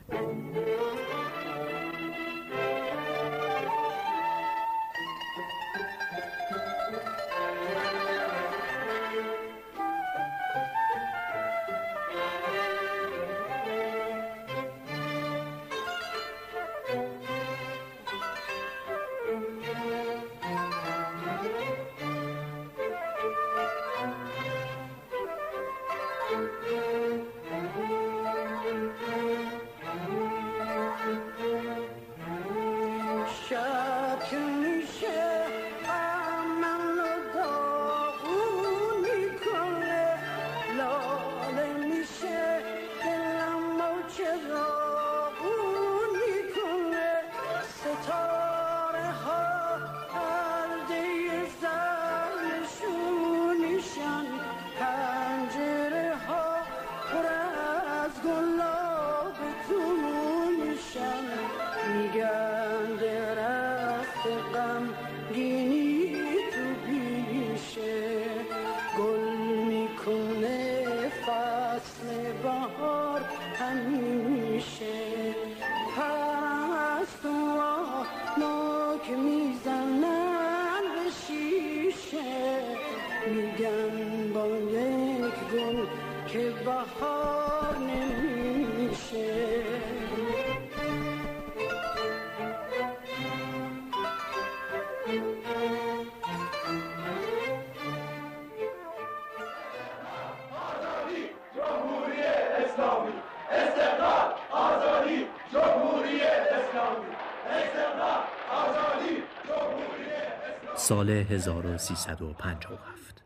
1357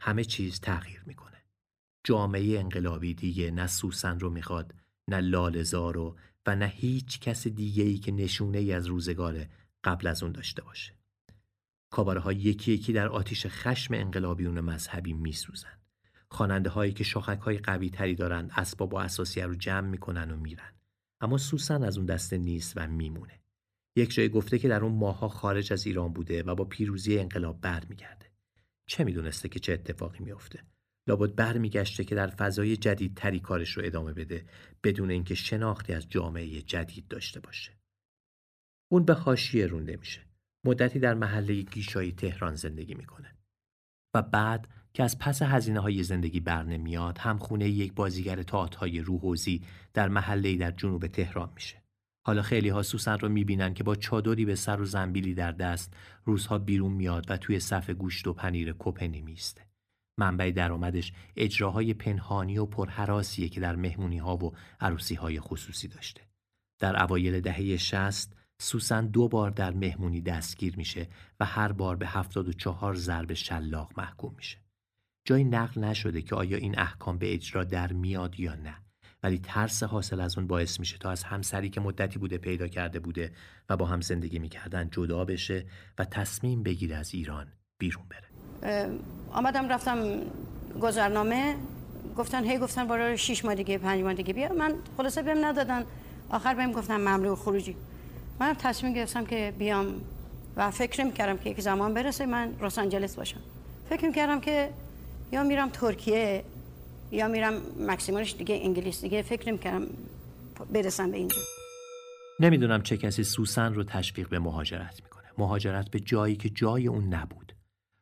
همه چیز تغییر می‌کنه. جامعه انقلابی دیگه نه سوسن رو می‌خواد نه لالزار رو و نه هیچ کس دیگه ای که نشونه ای از روزگار قبل از اون داشته باشه. کاباره ها یکی یکی در آتیش خشم انقلابیون مذهبی میسوزن. خواننده هایی که شاخک های قوی تری دارن اسباب و اساسیه رو جمع می‌کنن و میرن. اما سوسن از اون دسته نیست و میمونه. یک جای گفته که در اون ماها خارج از ایران بوده و با پیروزی انقلاب برمیگرده. چه می‌دونسته که چه اتفاقی میافته؟ لابد برمیگشته که در فضای جدید تری کارش رو ادامه بده بدون اینکه شناختی از جامعه جدید داشته باشه. اون به حاشیه رونده میشه. مدتی در محله گیشایی تهران زندگی می‌کنه. و بعد که از پس هزینه های زندگی بر نمیاد هم خونه یک بازیگر تاعت های روحوزی در محله در جنوب تهران میشه. حالا خیلی ها سوسن رو می‌بینن که با چادری به سر و زنبیلی در دست روزها بیرون میاد و توی صف گوشت و پنیر کپنی میسته. منبع درآمدش اجراهای پنهانی و پرحراسیه که در مهمونی ها و عروسی های خصوصی داشته. در اوایل دهه شست سوسن دو بار در مهمونی دستگیر میشه و هر بار به 74 ضرب شلاق محکوم میشه. جایی نقل نشده که آیا این احکام به اجرا در میاد یا نه. ولی ترس حاصل از اون باعث میشه تا از همسری که مدتی بوده پیدا کرده بوده و با هم زندگی می‌کردن جدا بشه و تصمیم بگیره از ایران بیرون بره. آمدم رفتم گذرنامه. گفتن هی گفتن برای شیش ماه دیگه پنج ماه دیگه بیا. من خلاصه بهم ندادن. آخر بهم گفتن ممنوع خروجی. من تصمیم گرفتم که بیام و فکر می‌کردم که یک زمان برسه من لس آنجلس باشم. فکر می‌کردم که یا میرم ترکیه یا میرم مکسیمالش دیگه انگلیس دیگه فکر نمی‌کردم برسم به اینجا. نمی‌دونم چه کسی سوسن رو تشویق به مهاجرت می‌کنه. مهاجرت به جایی که جای اون نبود.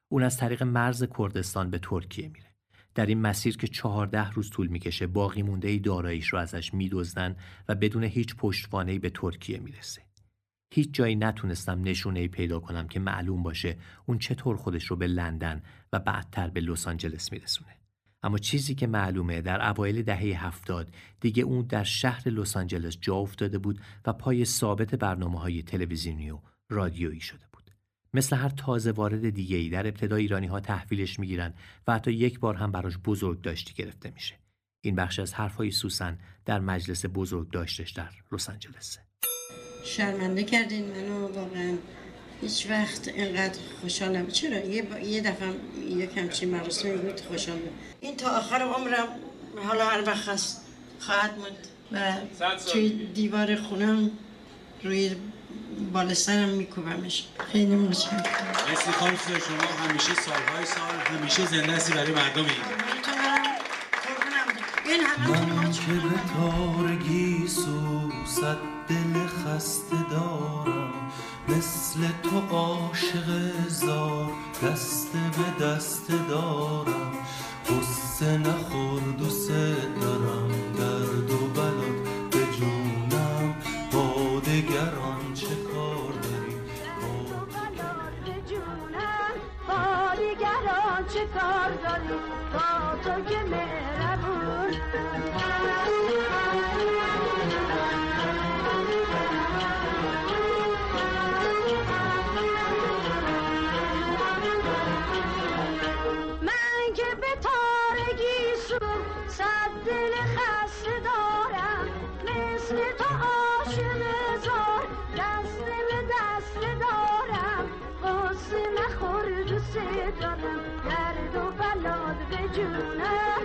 اون از طریق مرز کردستان به ترکیه میره. در این مسیر که چهارده روز طول می‌کشه باقی مونده ای داراییش رو ازش میدزدن و بدون هیچ پشتوانه به ترکیه می‌رسه. هیچ جایی نتونستم نشونه ای پیدا کنم که معلوم باشه اون چطور خودش رو به لندن و بعدتر به لس آنجلس میرسونه. اما چیزی که معلومه در اوایل دهه هفتاد دیگه اون در شهر لس آنجلس جا افتاده بود و پای ثابت برنامه های تلویزیونی و رادیویی شده بود. مثل هر تازه وارد دیگه ای در ابتدا ایرانی ها تحویلش می‌گیرن و حتی یک بار هم براش بزرگ داشتی گرفته میشه. این بخش از حرفهای سوسن در مجلس بزرگ داشتش در لس آنجلسه. شرمنده کردین منو واقعا هیچ وقت اینقدر خوشحالم چرا؟ یه, با... یه دفعه یه کمچین مراسمی بود خوشحال این تا آخر عمرم حالا هر وقت هست خواهد موند. و توی دیوار خونم روی بالسترم میکوبمش. خیلی متشکرم. مرسی خانم شما. همیشه سالهای سال همیشه زنده هستی برای مردم این. من که به تارگی سوست دل خسته دارم. مثل تو عاشق زار دست به دست دارم. قصه نخور دوست دارم درد و بلاد به جونم. با دگران چه کار داری؟ با دیگران چه کار داری؟ با تو که مهربون. صد دل خسته دارم. مثل تو عاشق زار دست به دست دارم. قصه نخور دوست دارم. درد و بلاد به جونم.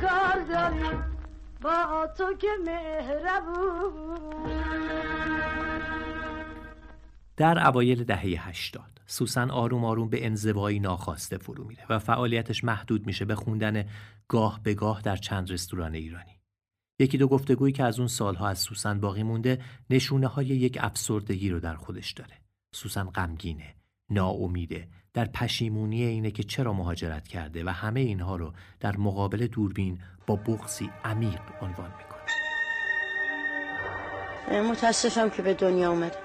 کار داری با تو که مهربون در اوایل دهه 80 سوسن آروم آروم به انزوایی ناخواسته فرو میره و فعالیتش محدود میشه به خوندن گاه به گاه در چند رستوران ایرانی. یکی دو گفتگویی که از اون سالها از سوسن باقی مونده نشونه های یک افسردگی رو در خودش داره. سوسن غمگینه، ناامیده، در پشیمونی اینه که چرا مهاجرت کرده و همه اینها رو در مقابل دوربین با بغضی عمیق عنوان می‌کنه. متاسفم که به دنیا اومدم.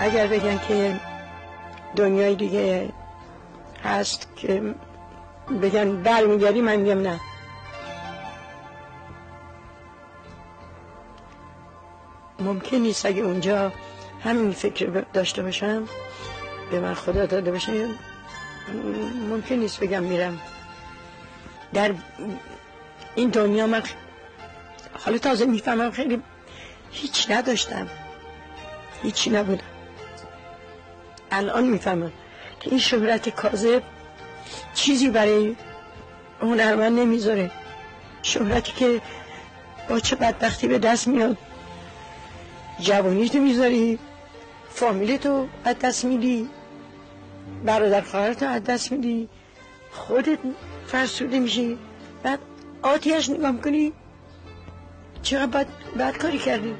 اگر بگن که دنیای دیگه هست که بگن برمیگردی من میگم نه. ممکن نیست اگه اونجا همین فکر داشته باشم به من خدا داده باشه ممکن نیست بگم میرم. در این دنیا من حالا تازه می‌فهمم خیلی هیچ نداشتم. هیچی نبودم. الان می‌فهمم که این شهرت کاذب چیزی برای هنرمند نمی‌ذاره. شهرتی که با چه بدبختی به دست میاد. جوانیتو می‌ذاری فامیلتو از دست میدی. برادر خواهرتو از دست میدی. خودت فرسوده میشی. بعد آتیش نگاه کنی چقدر بد, بد کاری کردی.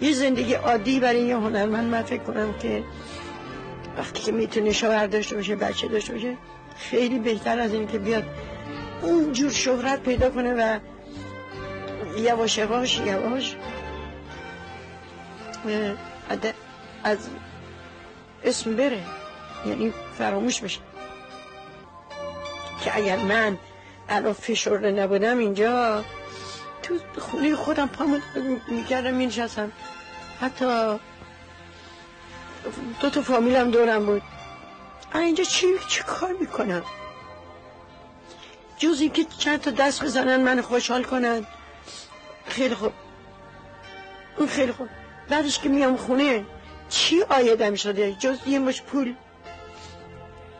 یه زندگی عادی برای یه هنرمند من فکر کنم که وقتی که می‌تونه شوهر داشته باشه بچه داشته باشه خیلی بهتر از این که بیاد اونجور شهرت پیدا کنه و یواش یواش یواش از اسم بره یعنی فراموش بشه. که اگر من الان فشرده نبودم اینجا تو خونه خودم پامو می‌کردم مینشستم. حتی دو تا فامیلم دورم بود. اینجا چی, چی کار می‌کنم جز اینکه چند تا دست بزنن من خوشحال کنن. خیلی خوب. اون خیلی خوب. بعدش که میام خونه چی آیدم شده؟ جز یه مش پول.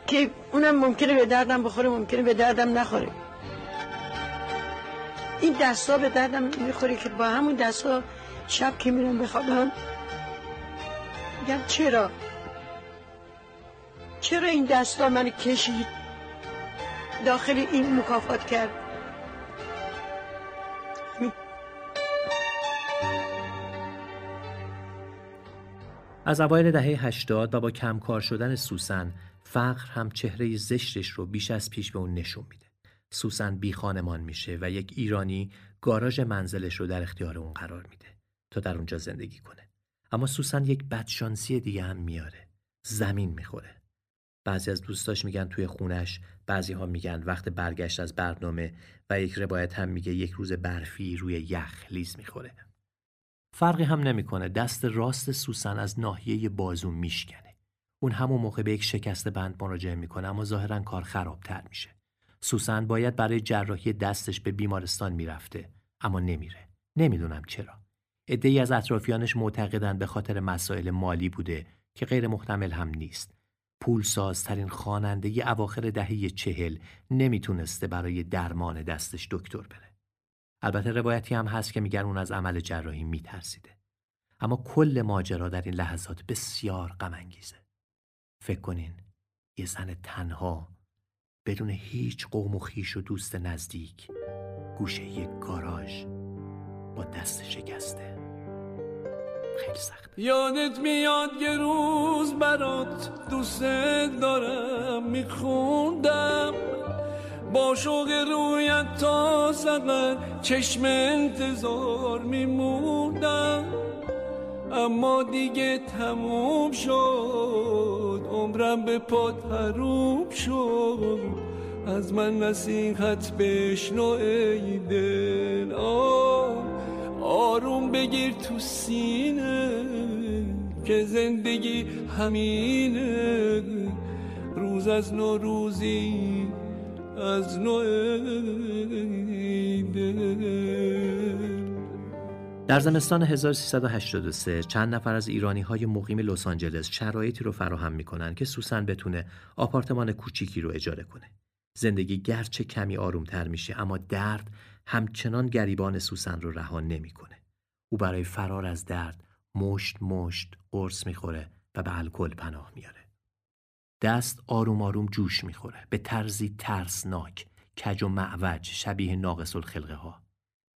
که اونم ممکنه به دردم بخوره ممکنه به دردم نخوره. این دستا به دردم می‌خوره که با همون دستا شب که میرم بخوابم میگم چرا چرا این دستا من کشید داخل این مکافات کرد از اوایل دهه 80 و با کمکار شدن سوسن فقر هم چهره زشتش رو بیش از پیش به اون نشون میده. سوسن بی خانمان میشه و یک ایرانی گاراژ منزلش رو در اختیار اون قرار میده تا در اونجا زندگی کنه. اما سوسن یک بدشانسی دیگه هم میاره. زمین می‌خوره. بعضی از دوستاش میگن توی خونش بعضی ها میگن وقت برگشت از برنامه و یک روایت هم میگه یک روز برفی روی یخ لیز می‌خوره. فرقی هم نمی‌کنه دست راست سوسن از ناحیه بازو میشکنه. اون همون موقع به یک شکست بند مراجعه می‌کنه اما ظاهرا کار خرابتر میشه. سوسن باید برای جراحی دستش به بیمارستان می‌رفته اما نمیره. نمی‌دونم چرا. عدهای از اطرافیانش معتقدند به خاطر مسائل مالی بوده که غیر محتمل هم نیست. پولسازترین خواننده اواخر دهه چهل نمی‌تونسته برای درمان دستش دکتر بره. البته روایتی هم هست که میگن اون از عمل جراحی میترسیده. اما کل ماجرا در این لحظات بسیار غم انگیزه. فکر کنین یه زن تنها بدون هیچ قوم و خیش و دوست نزدیک گوشه یک گاراژ با دست شکسته. خیلی سخت. یادت میاد یه روز برات دوست دارم میخوندم. با شوق رویت تا زقر چشم انتظار میموندم. اما دیگه تموم شد عمرم به پات حروم شد. از من نصیحت بشنو ای دل آروم بگیر تو سینه که زندگی همینه روز از نو روزی از نو در زمستان 1383 چند نفر از ایرانی های مقیم لس آنجلس شرایطی رو فراهم می‌کنن که سوسن بتونه آپارتمان کوچیکی رو اجاره کنه. زندگی گرچه کمی آرومتر میشه اما درد همچنان گریبان سوسن رو رها نمی‌کنه. او برای فرار از درد مشت مشت قرص می‌خوره و به الکل پناه میاره. دست آروم آروم جوش می‌خوره به طرزی ترسناک کج و معوج شبیه ناقص الخلقه ها.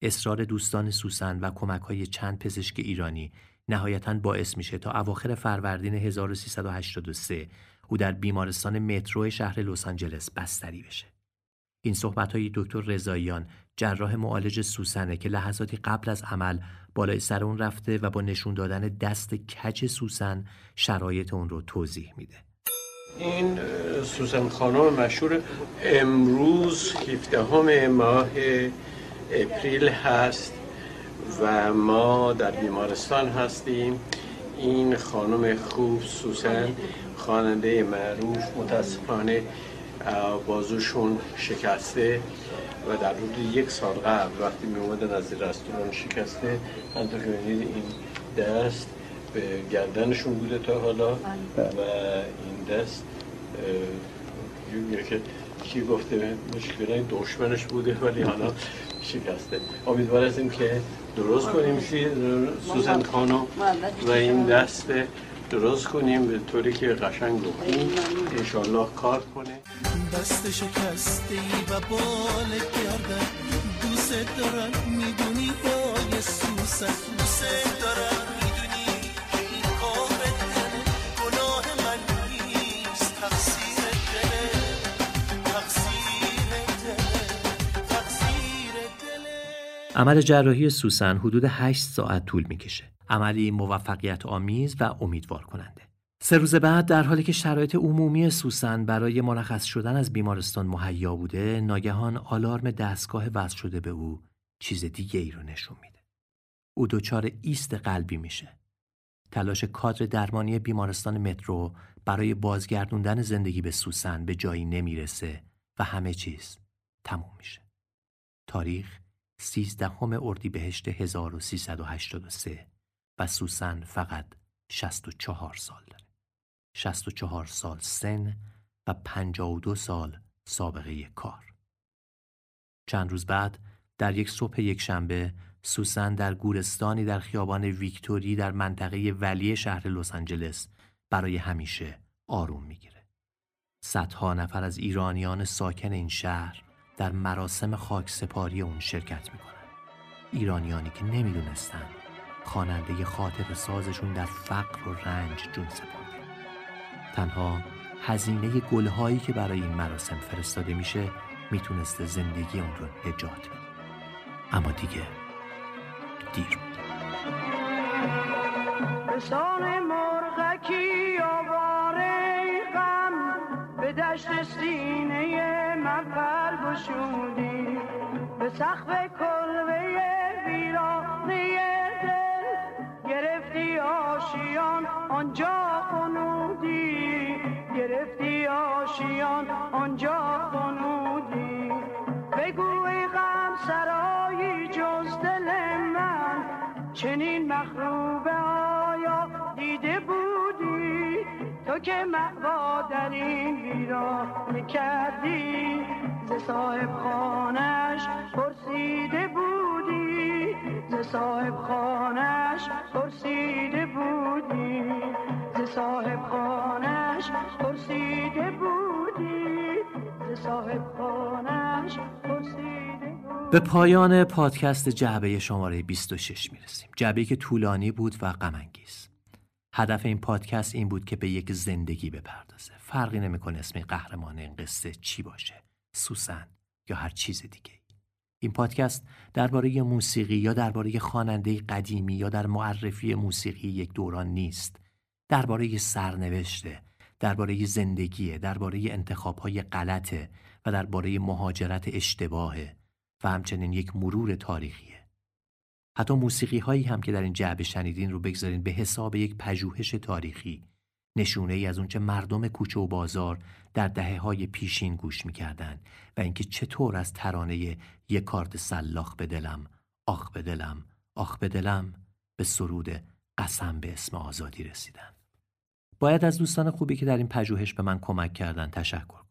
اصرار دوستان سوسن و کمک های چند پزشک ایرانی نهایتا باعث میشه تا اواخر فروردین 1383 او در بیمارستان مترو شهر لس آنجلس بستری بشه. این صحبت های دکتر رضاییان جراح معالج سوسنه که لحظاتی قبل از عمل بالای سر اون رفته و با نشون دادن دست کج سوسن شرایط اون رو توضیح میده. این سوسن خانم مشهور امروز 17 ماه اپریل هست و ما در بیمارستان هستیم این خانم خوب سوسن خواننده معروف متاسفانه بازوشون شکسته و در حدود یک سال قبل وقتی می اومدن از رستوران شکسته همطور که این دست به گردنشون بوده تا حالا و این دست که کی گفته مشکل دشمنش بوده ولی حالا شکسته. امیدوار هستیم که درست کنیم سوزن خانم و این دست درست کنیم به طوری که قشنگ بکنیم انشالله کار کنه. دست شکسته ای و بال گردن دوست دارم می‌دونی یا سوسن دوست دارم. عمل جراحی سوسن حدود 8 ساعت طول می‌کشه. عملی موفقیت آمیز و امیدوار کننده. سه روز بعد در حالی که شرایط عمومی سوسن برای مرخص شدن از بیمارستان مهیا بوده ناگهان آلارم دستگاه وصل شده به او چیز دیگه ای رو نشون میده. او دچار ایست قلبی میشه. تلاش کادر درمانی بیمارستان مترو برای بازگردوندن زندگی به سوسن به جایی نمی‌رسه و همه چیز تموم میشه. تاریخ سیزدهم اردیبهشت 1383 و سوسن فقط 64 سال داره. 64 سال سن و 52 سال سابقه کار. چند روز بعد در یک صبح یک شنبه سوسن در گورستانی در خیابان ویکتوری در منطقه ولی شهر لس آنجلس برای همیشه آروم می‌گیره. صدها نفر از ایرانیان ساکن این شهر در مراسم خاک سپاری اون شرکت می‌کنن. ایرانیانی که نمی‌دونستن خواننده خاطر سازشون در فقر و رنج جون سپرده. تنها هزینه گلهایی که برای این مراسم فرستاده میشه می‌تونسته زندگی اون رو نجات بده. اما دیگه دیر بود. مرغکی غم به دشت سینه من گشودی به سخف کلبه ویرانه دل گرفتی آشیان آنجا خنودی گرفتی آشیان آنجا خنودی بگوی غم سرایی جز دل من چنین مخروبه که مقوا در این ویرانه کردی ز صاحب خانش پرسیده بودی. ز صاحب خانش پرسیده بودی. ز صاحب خانش پرسیده بودی. ز صاحب خانش پرسیده به پایان پادکست جعبه شماره 26 می‌رسیم. جعبه که طولانی بود و غمانگیز. هدف این پادکست این بود که به یک زندگی بپردازه. فرقی نمی‌کنه اسم قهرمان این قصه چی باشه. سوسن یا هر چیز دیگه این پادکست درباره موسیقی یا درباره خواننده قدیمی یا در معرفی موسیقی یک دوران نیست. درباره سرنوشته درباره زندگیه درباره انتخابهای غلطه و درباره مهاجرت اشتباهه و همچنین یک مرور تاریخیه حتی موسیقی هایی هم که در این جعبه شنیدین رو بگذارین به حساب یک پژوهش تاریخی. نشونه ای از اونچه مردم کوچه و بازار در دهه های پیشین گوش می‌کردن و اینکه چطور از ترانه یک کارت سلاخ به دلم آخ به دلم آخ به دلم به سرود قسم به اسم آزادی رسیدن. باید از دوستان خوبی که در این پژوهش به من کمک کردن تشکر کنم.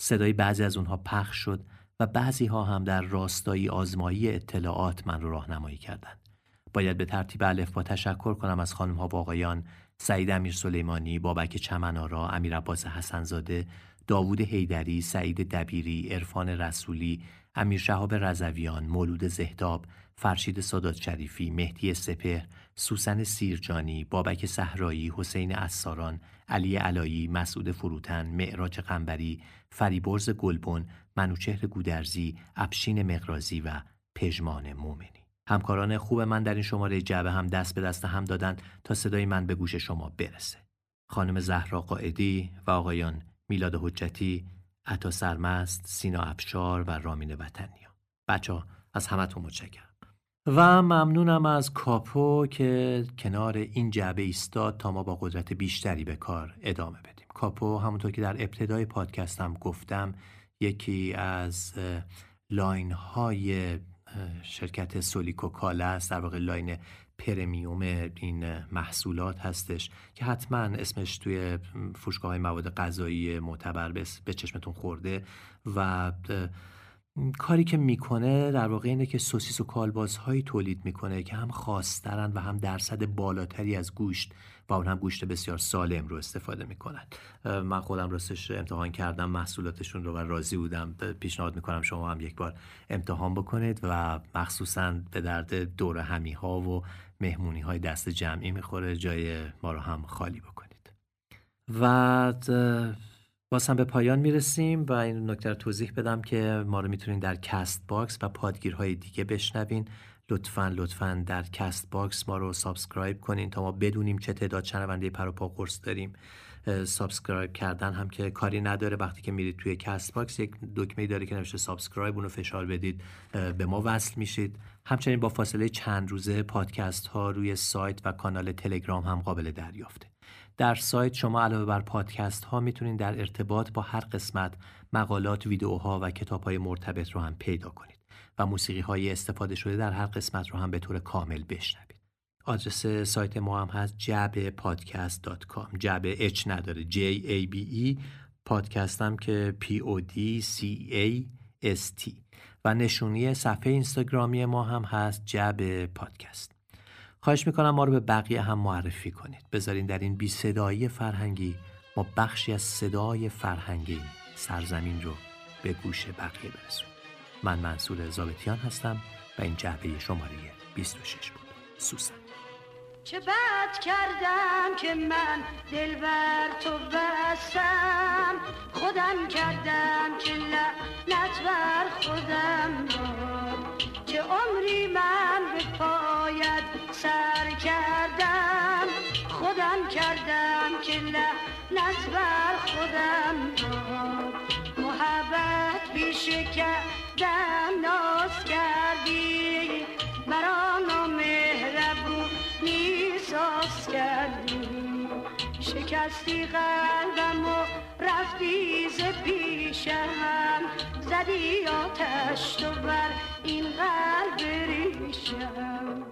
صدای بعضی از اونها پخش شد و بعضی ها هم در راستایی آزمایی اطلاعات من رو راهنمایی کردند. باید به ترتیب الف با تشکر کنم از خانم ها و آقایان سعید امیر سلیمانی، بابک چمنارا، امیر عباس حسنزاده، داوود هیدری، سعید دبیری، عرفان رسولی، امیر شهاب رزویان، مولود زهداب، فرشید سادات شریفی، مهدی سپهر، سوسن سیرجانی، بابک صحرایی، حسین اساران، علی علایی، مسعود فروتن، معراج قنبری، فریبرز گلبن، منوچهر گودرزی، افشین مقرازی و پژمان مومنی. همکاران خوب من در این شماره جعبه هم دست به دست هم دادن تا صدای من به گوش شما برسه. خانم زهرا قائدی و آقایان میلاد حجتی، عطا سرمست، سینا افشار و رامین وطنیا. بچه ها از همتون متشکرم. و ممنونم از کاپو که کنار این جعبه ایستاد تا ما با قدرت بیشتری به کار ادامه بدیم. کاپو همونطور که در ابتدای پادکستم گفتم یکی از line های شرکت سولیکو کاله است. در واقع line premium این محصولات هستش که حتما اسمش توی فروشگاه های مواد غذایی معتبر به چشمتون خورده و کاری که می‌کنه در واقع اینه که سوسیس و کالباس‌هایی تولید می‌کنه که هم خاصترن و هم درصد بالاتری از گوشت و اون هم گوشت بسیار سالم رو استفاده می‌کنن. من خودم راستش امتحان کردم محصولاتشون رو و راضی بودم. پیشنهاد می‌کنم شما هم یک بار امتحان بکنید و مخصوصا به درد دور همی ها و مهمونی های دسته جمعی می‌خوره. جای ما رو هم خالی بکنید. و باز هم به پایان می‌رسیم و این نکته رو توضیح بدم که ما رو می‌تونین در Castbox و پادگیرهای دیگه بشنوین. لطفا لطفا در Castbox ما رو subscribe کنین تا ما بدونیم چه تعداد شنونده پر و پا قرص داریم. subscribe کردن هم که کاری نداره. وقتی که میرید توی Castbox یک دکمه داره که نوشته subscribe اونو فشار بدید. به ما وصل میشید. همچنین با فاصله چند روزه پادکست ها روی سایت و کانال تلگرام هم قابل دریافته. در سایت شما علاوه بر پادکست ها می‌تونید در ارتباط با هر قسمت مقالات، ویدیوها و کتاب های مرتبط رو هم پیدا کنید و موسیقی های استفاده شده در هر قسمت رو هم به طور کامل بشنوید. آدرس سایت ما هم هست پادکست.com جعبه اچ نداره. J A B E پادکست هم که P O D C A S T. و نشونی صفحه اینستاگرامی ما هم هست جعبه پادکست. خواهش می‌کنم ما رو به بقیه هم معرفی کنید. بذارین در این بی صدایی فرهنگی ما بخشی از صدای فرهنگی سرزمین رو به گوش بقیه برسونیم. من منصور زابتیان هستم و این جعبه شماره 26 بود. سوسن. چه بد کردم که من دل بر تو بستم. خودم کردم که لعنت بر خودم چه عمری من به پایت سر کردم. خودم کردم که لعنت بر خودم محبت بیش کردم ناز کردی. مرا نامهربونی ساز کردی. شکستی قلبم و رفتی ز پیشم. زدی آتش تو بر این قلب ریشم.